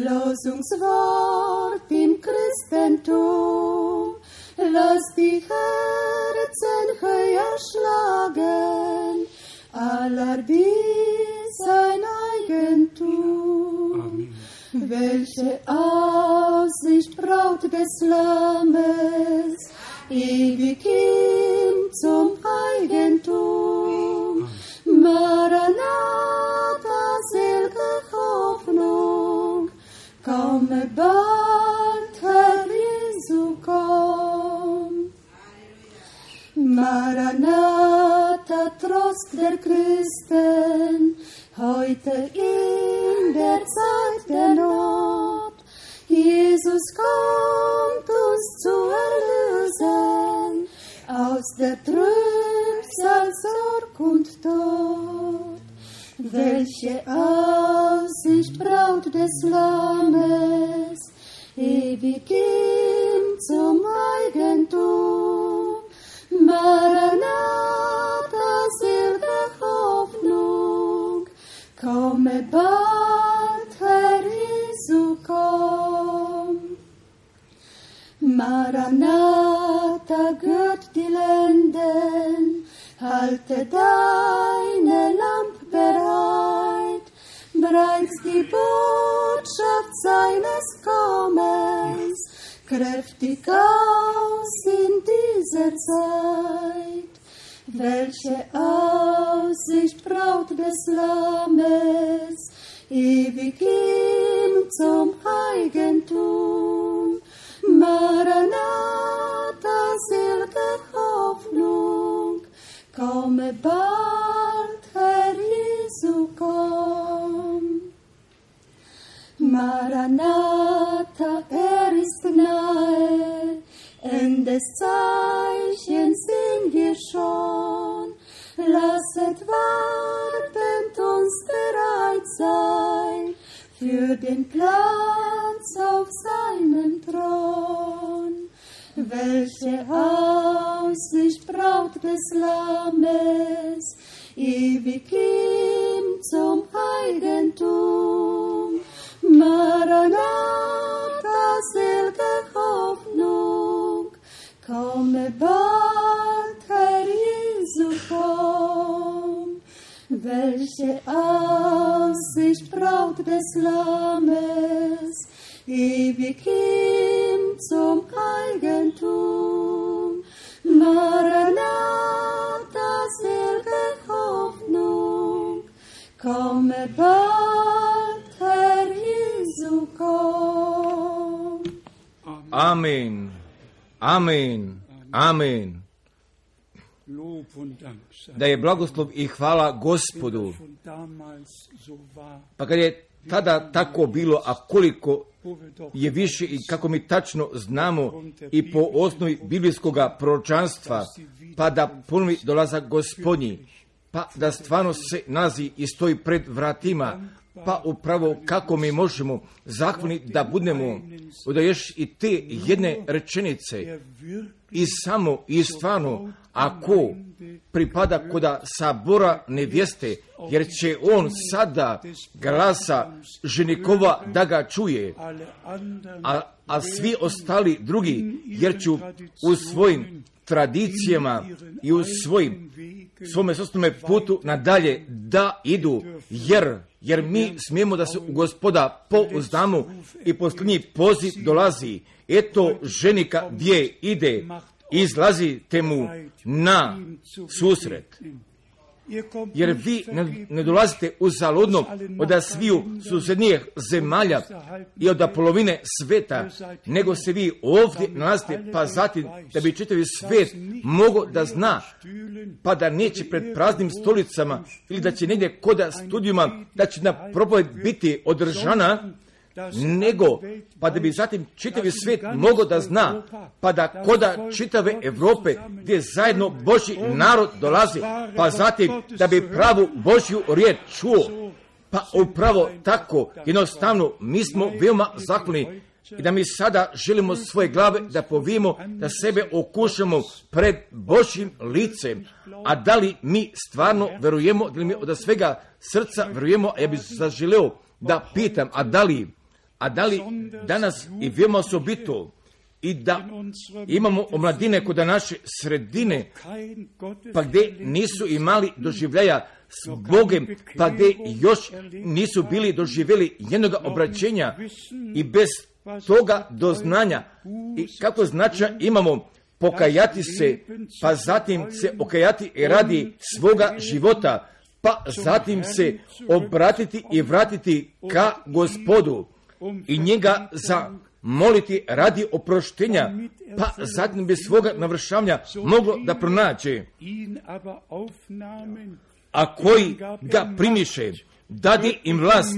[SPEAKER 3] Losungswort im Christentum, lass die Herzen höher schlagen, aller dies sein Eigentum. Amen. Welche Aussicht Braut des Lammes, ewig hin zum Eigentum. Herr Jesu, komm. Maranatha, Trost der Christen, heute in der Zeit der Not. Jesus kommt uns zu erlösen aus der Trübsal, Sorg und Tod. Welche Aussicht braut des Lammes, ewig ihm zum Eigentum. Maranatha, selge Hoffnung, komme bald, Herr Jesu, komm. Maranatha, gehört die Lenden, halte deine Lamp bereit, breitst die Botschaft seines Kommens kräftig aus in dieser Zeit. Welche Aussicht braut des Lammes, ewig ihm zum Eigentum. Maranatha, selge Hoffnung, komme bald, Jesu, komm. Maranatha, er ist nahe, Endes Zeichen sehen wir schon. Lasset wartend uns bereit sein für den Platz auf seinem Thron. Welche Aussicht braucht des Lammes, ewig ihm zum Eigentum. Maranatha, selge Hoffnung, komme bald, Herr Jesu, komm. Welche Aussicht braut des Lammes, ewig ihm zum Eigentum. Maranatha, selge
[SPEAKER 1] Amen. Amen. Amen.
[SPEAKER 2] Lob und Dank sei
[SPEAKER 1] Da je blagoslov i hvala gospodu. Pa kad je tada tako bilo, a koliko je više i kako mi tačno znamo i po osnovi biblijskog proročanstva, pa da ponovi dolazak gospodnji, pa da stvarno se nalazi i stoji pred vratima, pa upravo kako mi možemo zahvalni da budemo, da još i te jedne rečenice i samo i stvarno ako pripada koda sabora nevjeste, jer će on sada glasa ženikova da ga čuje, a, a svi ostali drugi, jer ću u svojim tradicijama i u svojim svome sostome putu nadalje da idu, jer, jer mi smijemo da se u gospoda pouzdamo i posljednji poziv dolazi. Eto ženika gdje ide, izlazite mu na susret. Jer vi ne, ne dolazite u zaludno od sviju susednijih zemalja i od polovine sveta, nego se vi ovdje nalazite, pa zatim da bi čitavi svet mogo da zna, pa da neće pred praznim stolicama ili da će negdje koda studijuma, da će na propoved biti održana, nego pa da bi zatim čitavi svet mogo da zna, pa da koda čitave Europe gdje zajedno Božji narod dolazi, pa zatim da bi pravu Božju riječ čuo. Pa upravo tako, jednostavno, mi smo veoma zahvalni i da mi sada želimo svoje glave da povijemo, da sebe okušamo pred Božjim licem. A da li mi stvarno verujemo, da li mi od svega srca verujemo, ja bih zaželeo da pitam, a da li, a da li danas i veoma osobito i da imamo omladine kod naše sredine, pa gdje nisu imali doživljaja s Bogem, pa gdje još nisu bili doživjeli jednog obraćenja i bez toga doznanja i kako značaj imamo pokajati se, pa zatim se okajati i radi svoga života, pa zatim se obratiti i vratiti ka gospodu. I njega za moliti radi oproštenja, pa zatim bez svoga navršavanja moglo da pronađe. A koji ga primiše, dadi im vlast,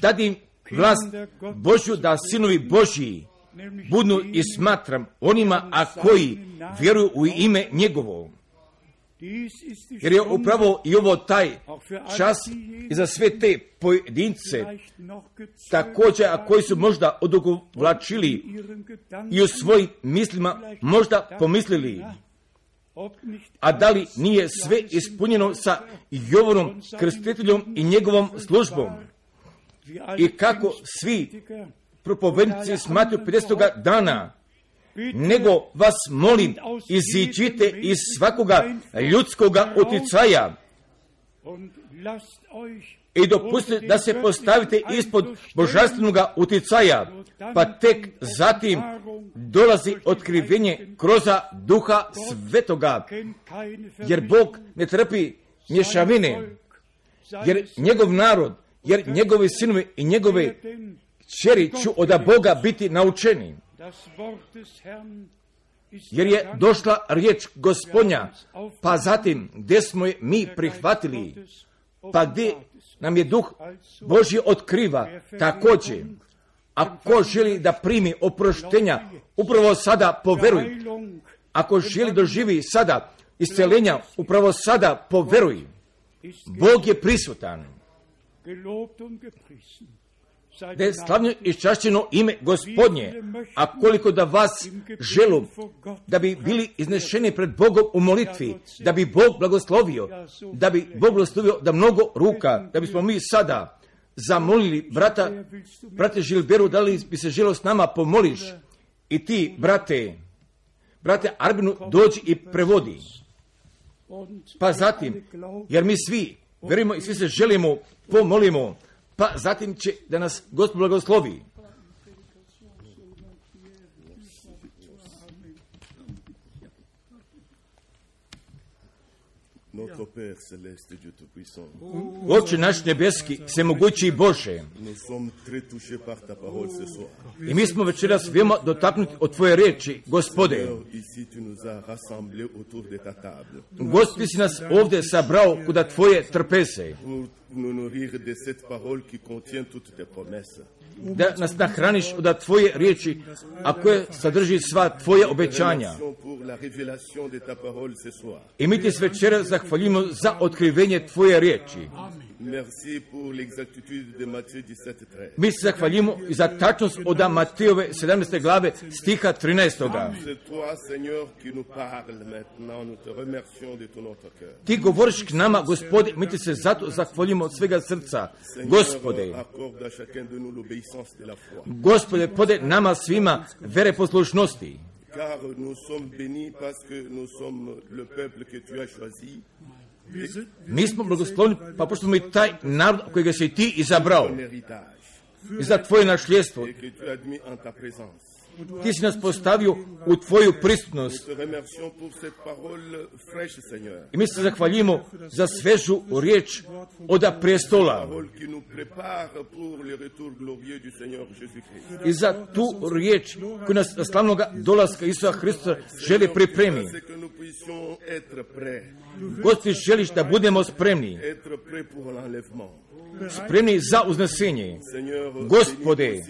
[SPEAKER 1] dadi im vlast Božju da sinovi Božji budu i smatram onima, a koji vjeruju u ime njegovo. Jer je upravo i ovo taj čas i za sve te pojedince, također, a koji su možda odugovlačili i u svojim mislima možda pomislili, a da li nije sve ispunjeno sa Jovanom krstiteljom i njegovom službom? I kako svi propovednici smatruju 50. dana, nego vas molim, iziđite iz svakoga ljudskoga uticaja i dopustite da se postavite ispod božanstvenog uticaja, pa tek zatim dolazi otkrivenje kroz duha svetoga, jer Bog ne trpi mješavine, jer njegov narod, jer njegovi sinovi i njegove čeri ću od Boga biti naučeni jer je došla riječ gospodnja, pa zatim gdje smo je mi prihvatili, pa gdje nam je duh Božji otkriva također. Ako želi da primi oproštenja, upravo sada poveruj. Ako želi doživi sada iscelenja, upravo sada poveruj. Bog je prisutan da je slavno iščašćeno ime gospodnje, a koliko da vas želu da bi bili iznešeni pred Bogom u molitvi, da bi Bog blagoslovio, da bi Bog blagoslovio da mnogo ruka, da bismo mi sada zamolili brata, brate Žilberu, da li bi se želo s nama pomoliš? I ti, brate, brate Arbinu, dođi i prevodi. Pa zatim, jer mi svi verimo i svi se želimo, pomolimo, pa zatim će da nas Gospod blagoslovi. Oče naš nebeski, mogući i Bože, i mi smo večeras veoma dotaknuti od Tvoje reči, Gospode. Gospod si nas ovdje sabrao kuda Tvoje trpese nous nourrir de cette parole qui contient toutes tes promesses. Da nas nahraniš od Tvoje riječi, a koje sadrži sva Tvoje obećanja. I mi ti s večera zahvaljujemo za otkrivenje Tvoje riječi. Merci pour l'exactitude de Matthieu 17, Mi se zahvaljujemo i za tačnost od Matejove 17. glave stiha 13. Ti govoriš k nama, gospode, mi ti se zato zahvaljujemo od svega srca. Gospode, gospode, pode nama svima vere poslušnosti. Car nous sommes bénis parce que nous sommes le peuple que tu as choisi mi smo blagoslovni, pa pošto smo i taj narod kojega si ti izabrao i za tvoje našljestvo. Ti si nas postavio u tvoju prisutnost. I mi se zahvaljimo za svežu riječ od prestola. I za tu riječ koju nas slavnog dolaska Isusa Hrista želi pripremi. Gospod, želiš da budemo spremni. Spremni za uznesenje. Gospode,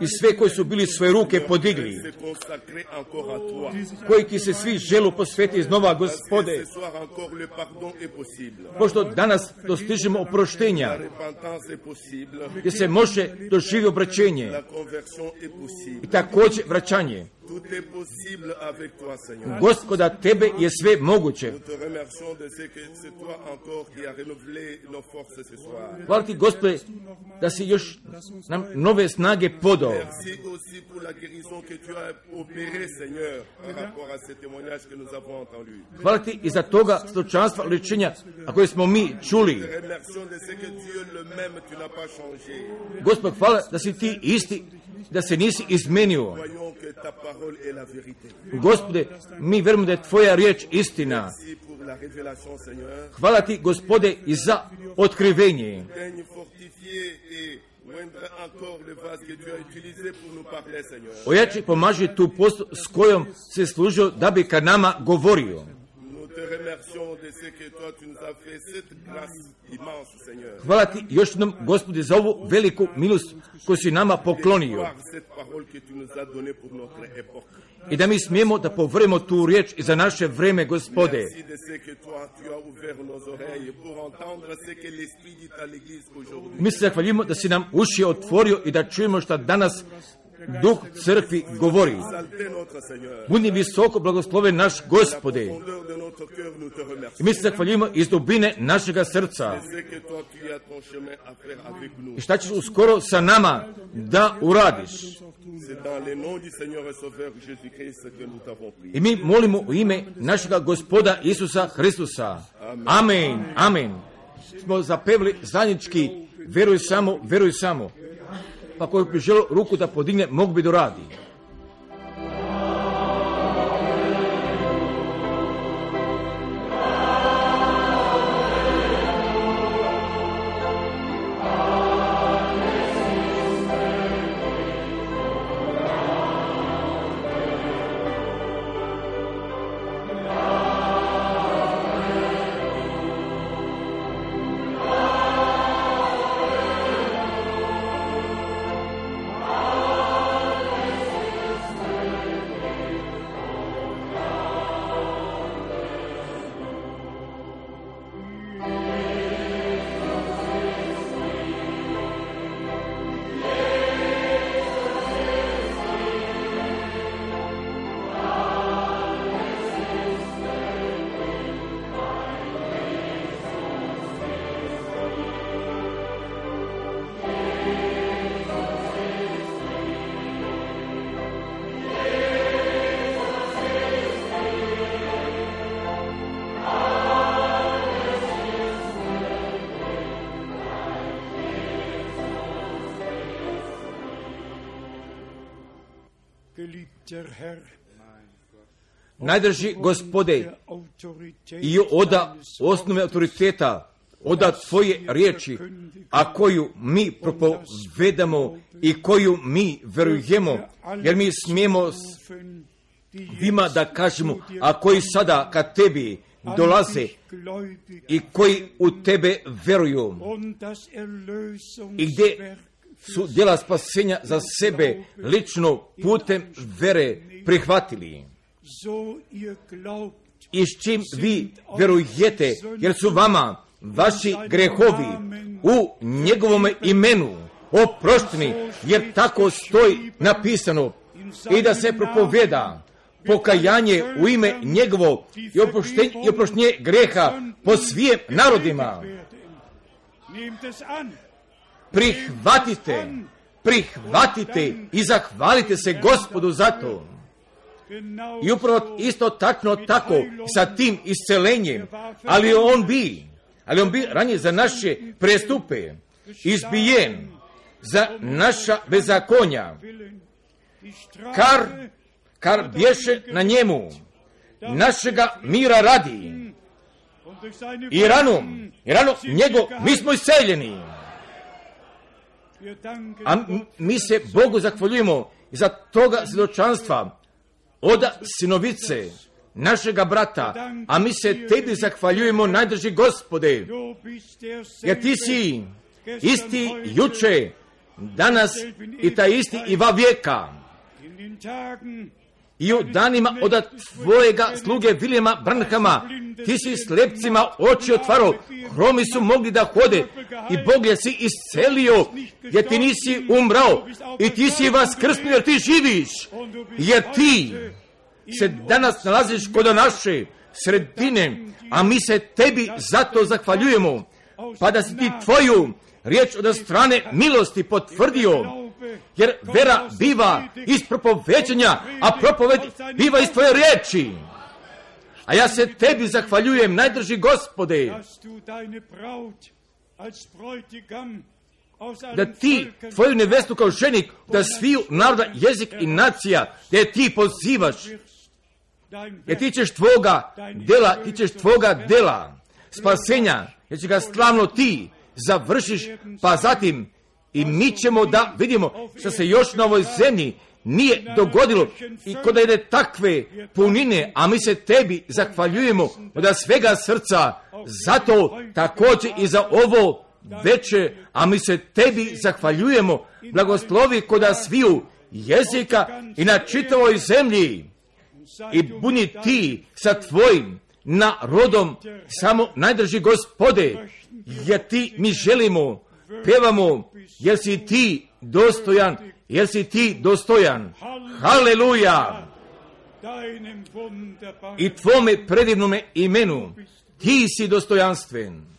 [SPEAKER 1] i sve koji su bili svoje ruke podigli, koji ki se svi želu posveti iznova gospode, pošto danas dostižemo oproštenja, gdje se može doživi obraćenje i također vraćanje. Gospoda, tebe je sve moguće. Hvala ti, Gospode, da si još nam nove snage podao. Hvala ti i za toga slučanstva ličenja, a koje smo mi čuli. Gospod, hvala da si ti isti, da se nisi izmenio. Gospode, mi verujemo da je Tvoja riječ istina. Hvala ti, gospode, i za otkrivenje. Ojači pomaži tu post s kojom se služio da bi ka nama govorio. Hvala ti još jednom, gospodi, za ovu veliku milost koju si nama poklonio. I da mi smijemo da povremo tu riječ i za naše vreme, gospode. Mi se zahvaljujemo da si nam uši otvorio i da čujemo što danas duh crkvi govori. Budi visoko blagosloven naš gospode. I mi se zahvaljujemo iz dubine našega srca. I šta ćeš uskoro sa nama da uradiš? I mi molimo u ime našega gospoda Isusa Hristusa. Amen, amen. Smo zapevli zajednički, veruj samo, veruj samo pa koji bi želio ruku da podigne, mogu bi doradi. Najdrži gospode i oda osnove autoriteta, oda tvoje riječi, a koju mi propovedamo i koju mi verujemo, jer mi smijemo vima da kažemo, a koji sada ka tebi dolaze i koji u tebe veruju. I gdje su djela spasenja za sebe lično putem vere prihvatili. I s čim vi verujete, jer su vama vaši grehovi u njegovom imenu oprošteni, jer tako stoji napisano i da se propoveda pokajanje u ime njegovo i oproštenje greha po svijem narodima. Prihvatite, prihvatite i zahvalite se gospodu za to. I upravo isto takno tako sa tim iscelenjem, ali on bi, ali on bi ranije za naše prestupe izbijen, za naša bezakonja, kar, kar bješe na njemu, našega mira radi. I ranom, i ranom njegov, mi smo isceljeni. A mi se Bogu zahvaljujemo za toga svjedočanstva, oda sinovice, našega brata, a mi se tebi zahvaljujemo, najdrži gospode, jer ti si isti juče, danas i taj isti i va vijeka. I u danima od tvojega sluge Vilijema Branhama, ti si slepcima oči otvaro, hromi su mogli da hode i Bog je si iscelio, jer ti nisi umrao i ti si vas krsnio jer ti živiš, jer ti se danas nalaziš kod naše sredine, a mi se tebi zato zahvaljujemo, pa da si ti tvoju riječ od strane milosti potvrdio, jer vera biva iz propoveđenja, a propoved biva iz tvoje riječi. A ja se tebi zahvaljujem, najdrži gospode, da ti tvoju nevestu kao ženik, da sviju naroda, jezik i nacija, da je ti pozivaš jer ti ćeš tvoga dela, ti ćeš tvoga dela spasenja, jer će ga slavno ti završiš, pa zatim i mi ćemo da vidimo što se još na ovoj zemlji nije dogodilo i kod jedne takve punine, a mi se tebi zahvaljujemo od svega srca, zato također i za ovo veće, a mi se tebi zahvaljujemo, blagoslovi koda sviju jezika i na čitavoj zemlji. I buni ti sa tvojim narodom samo najdrži gospode, jer ti mi želimo, pevamo, jer si ti dostojan, jer si ti dostojan. Haleluja! I tvome predivnome imenu, ti si dostojanstven.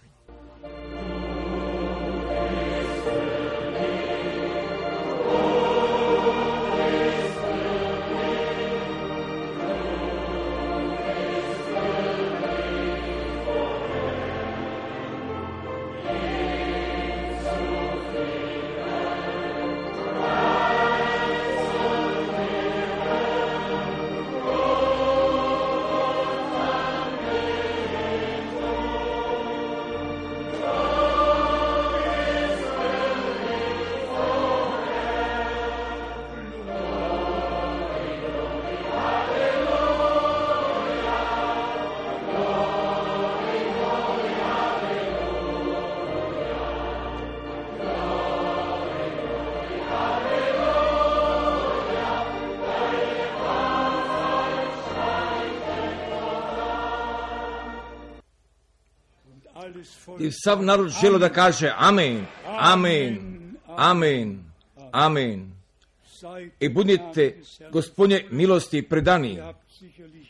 [SPEAKER 1] I sav narod želo da kaže amen, amen, amen, amen. I budite, gospodnje, milosti predani.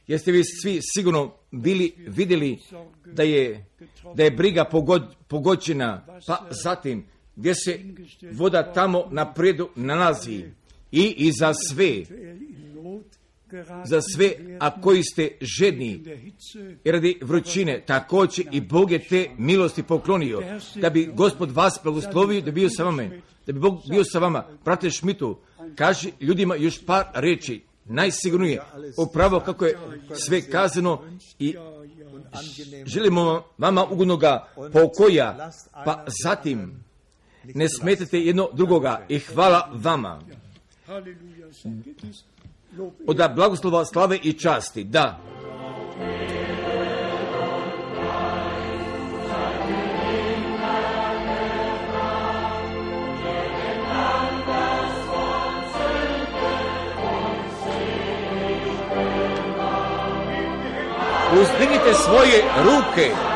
[SPEAKER 1] Jeste vi svi sigurno bili vidjeli da je, da je briga pogod, pogođena, pa zatim gdje se voda tamo napredu nalazi i i za sve za sve, a koji ste žedni. I radi vrućine, također i Bog je te milosti poklonio, da bi gospod vas blagoslovio da bi bio sa vama, da bi Bog bio sa vama. Prate Šmitu, kaži ljudima još par reči, najsigurnije, upravo kako je sve kazano i želimo vama ugodnoga pokoja, pa zatim ne smetite jedno drugoga i hvala vama od blagoslova, slave i časti. Da. Uzdignite svoje ruke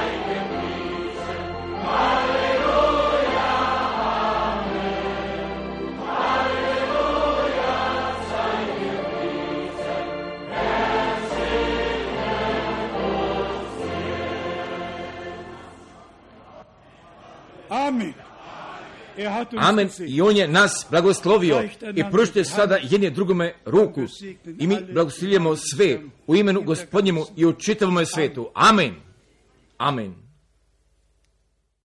[SPEAKER 1] Amen. I on je nas blagoslovio i pružite sada jedne drugome ruku. I mi blagoslovljamo sve u imenu gospodnjemu i u čitavom svetu. Amen. Amen.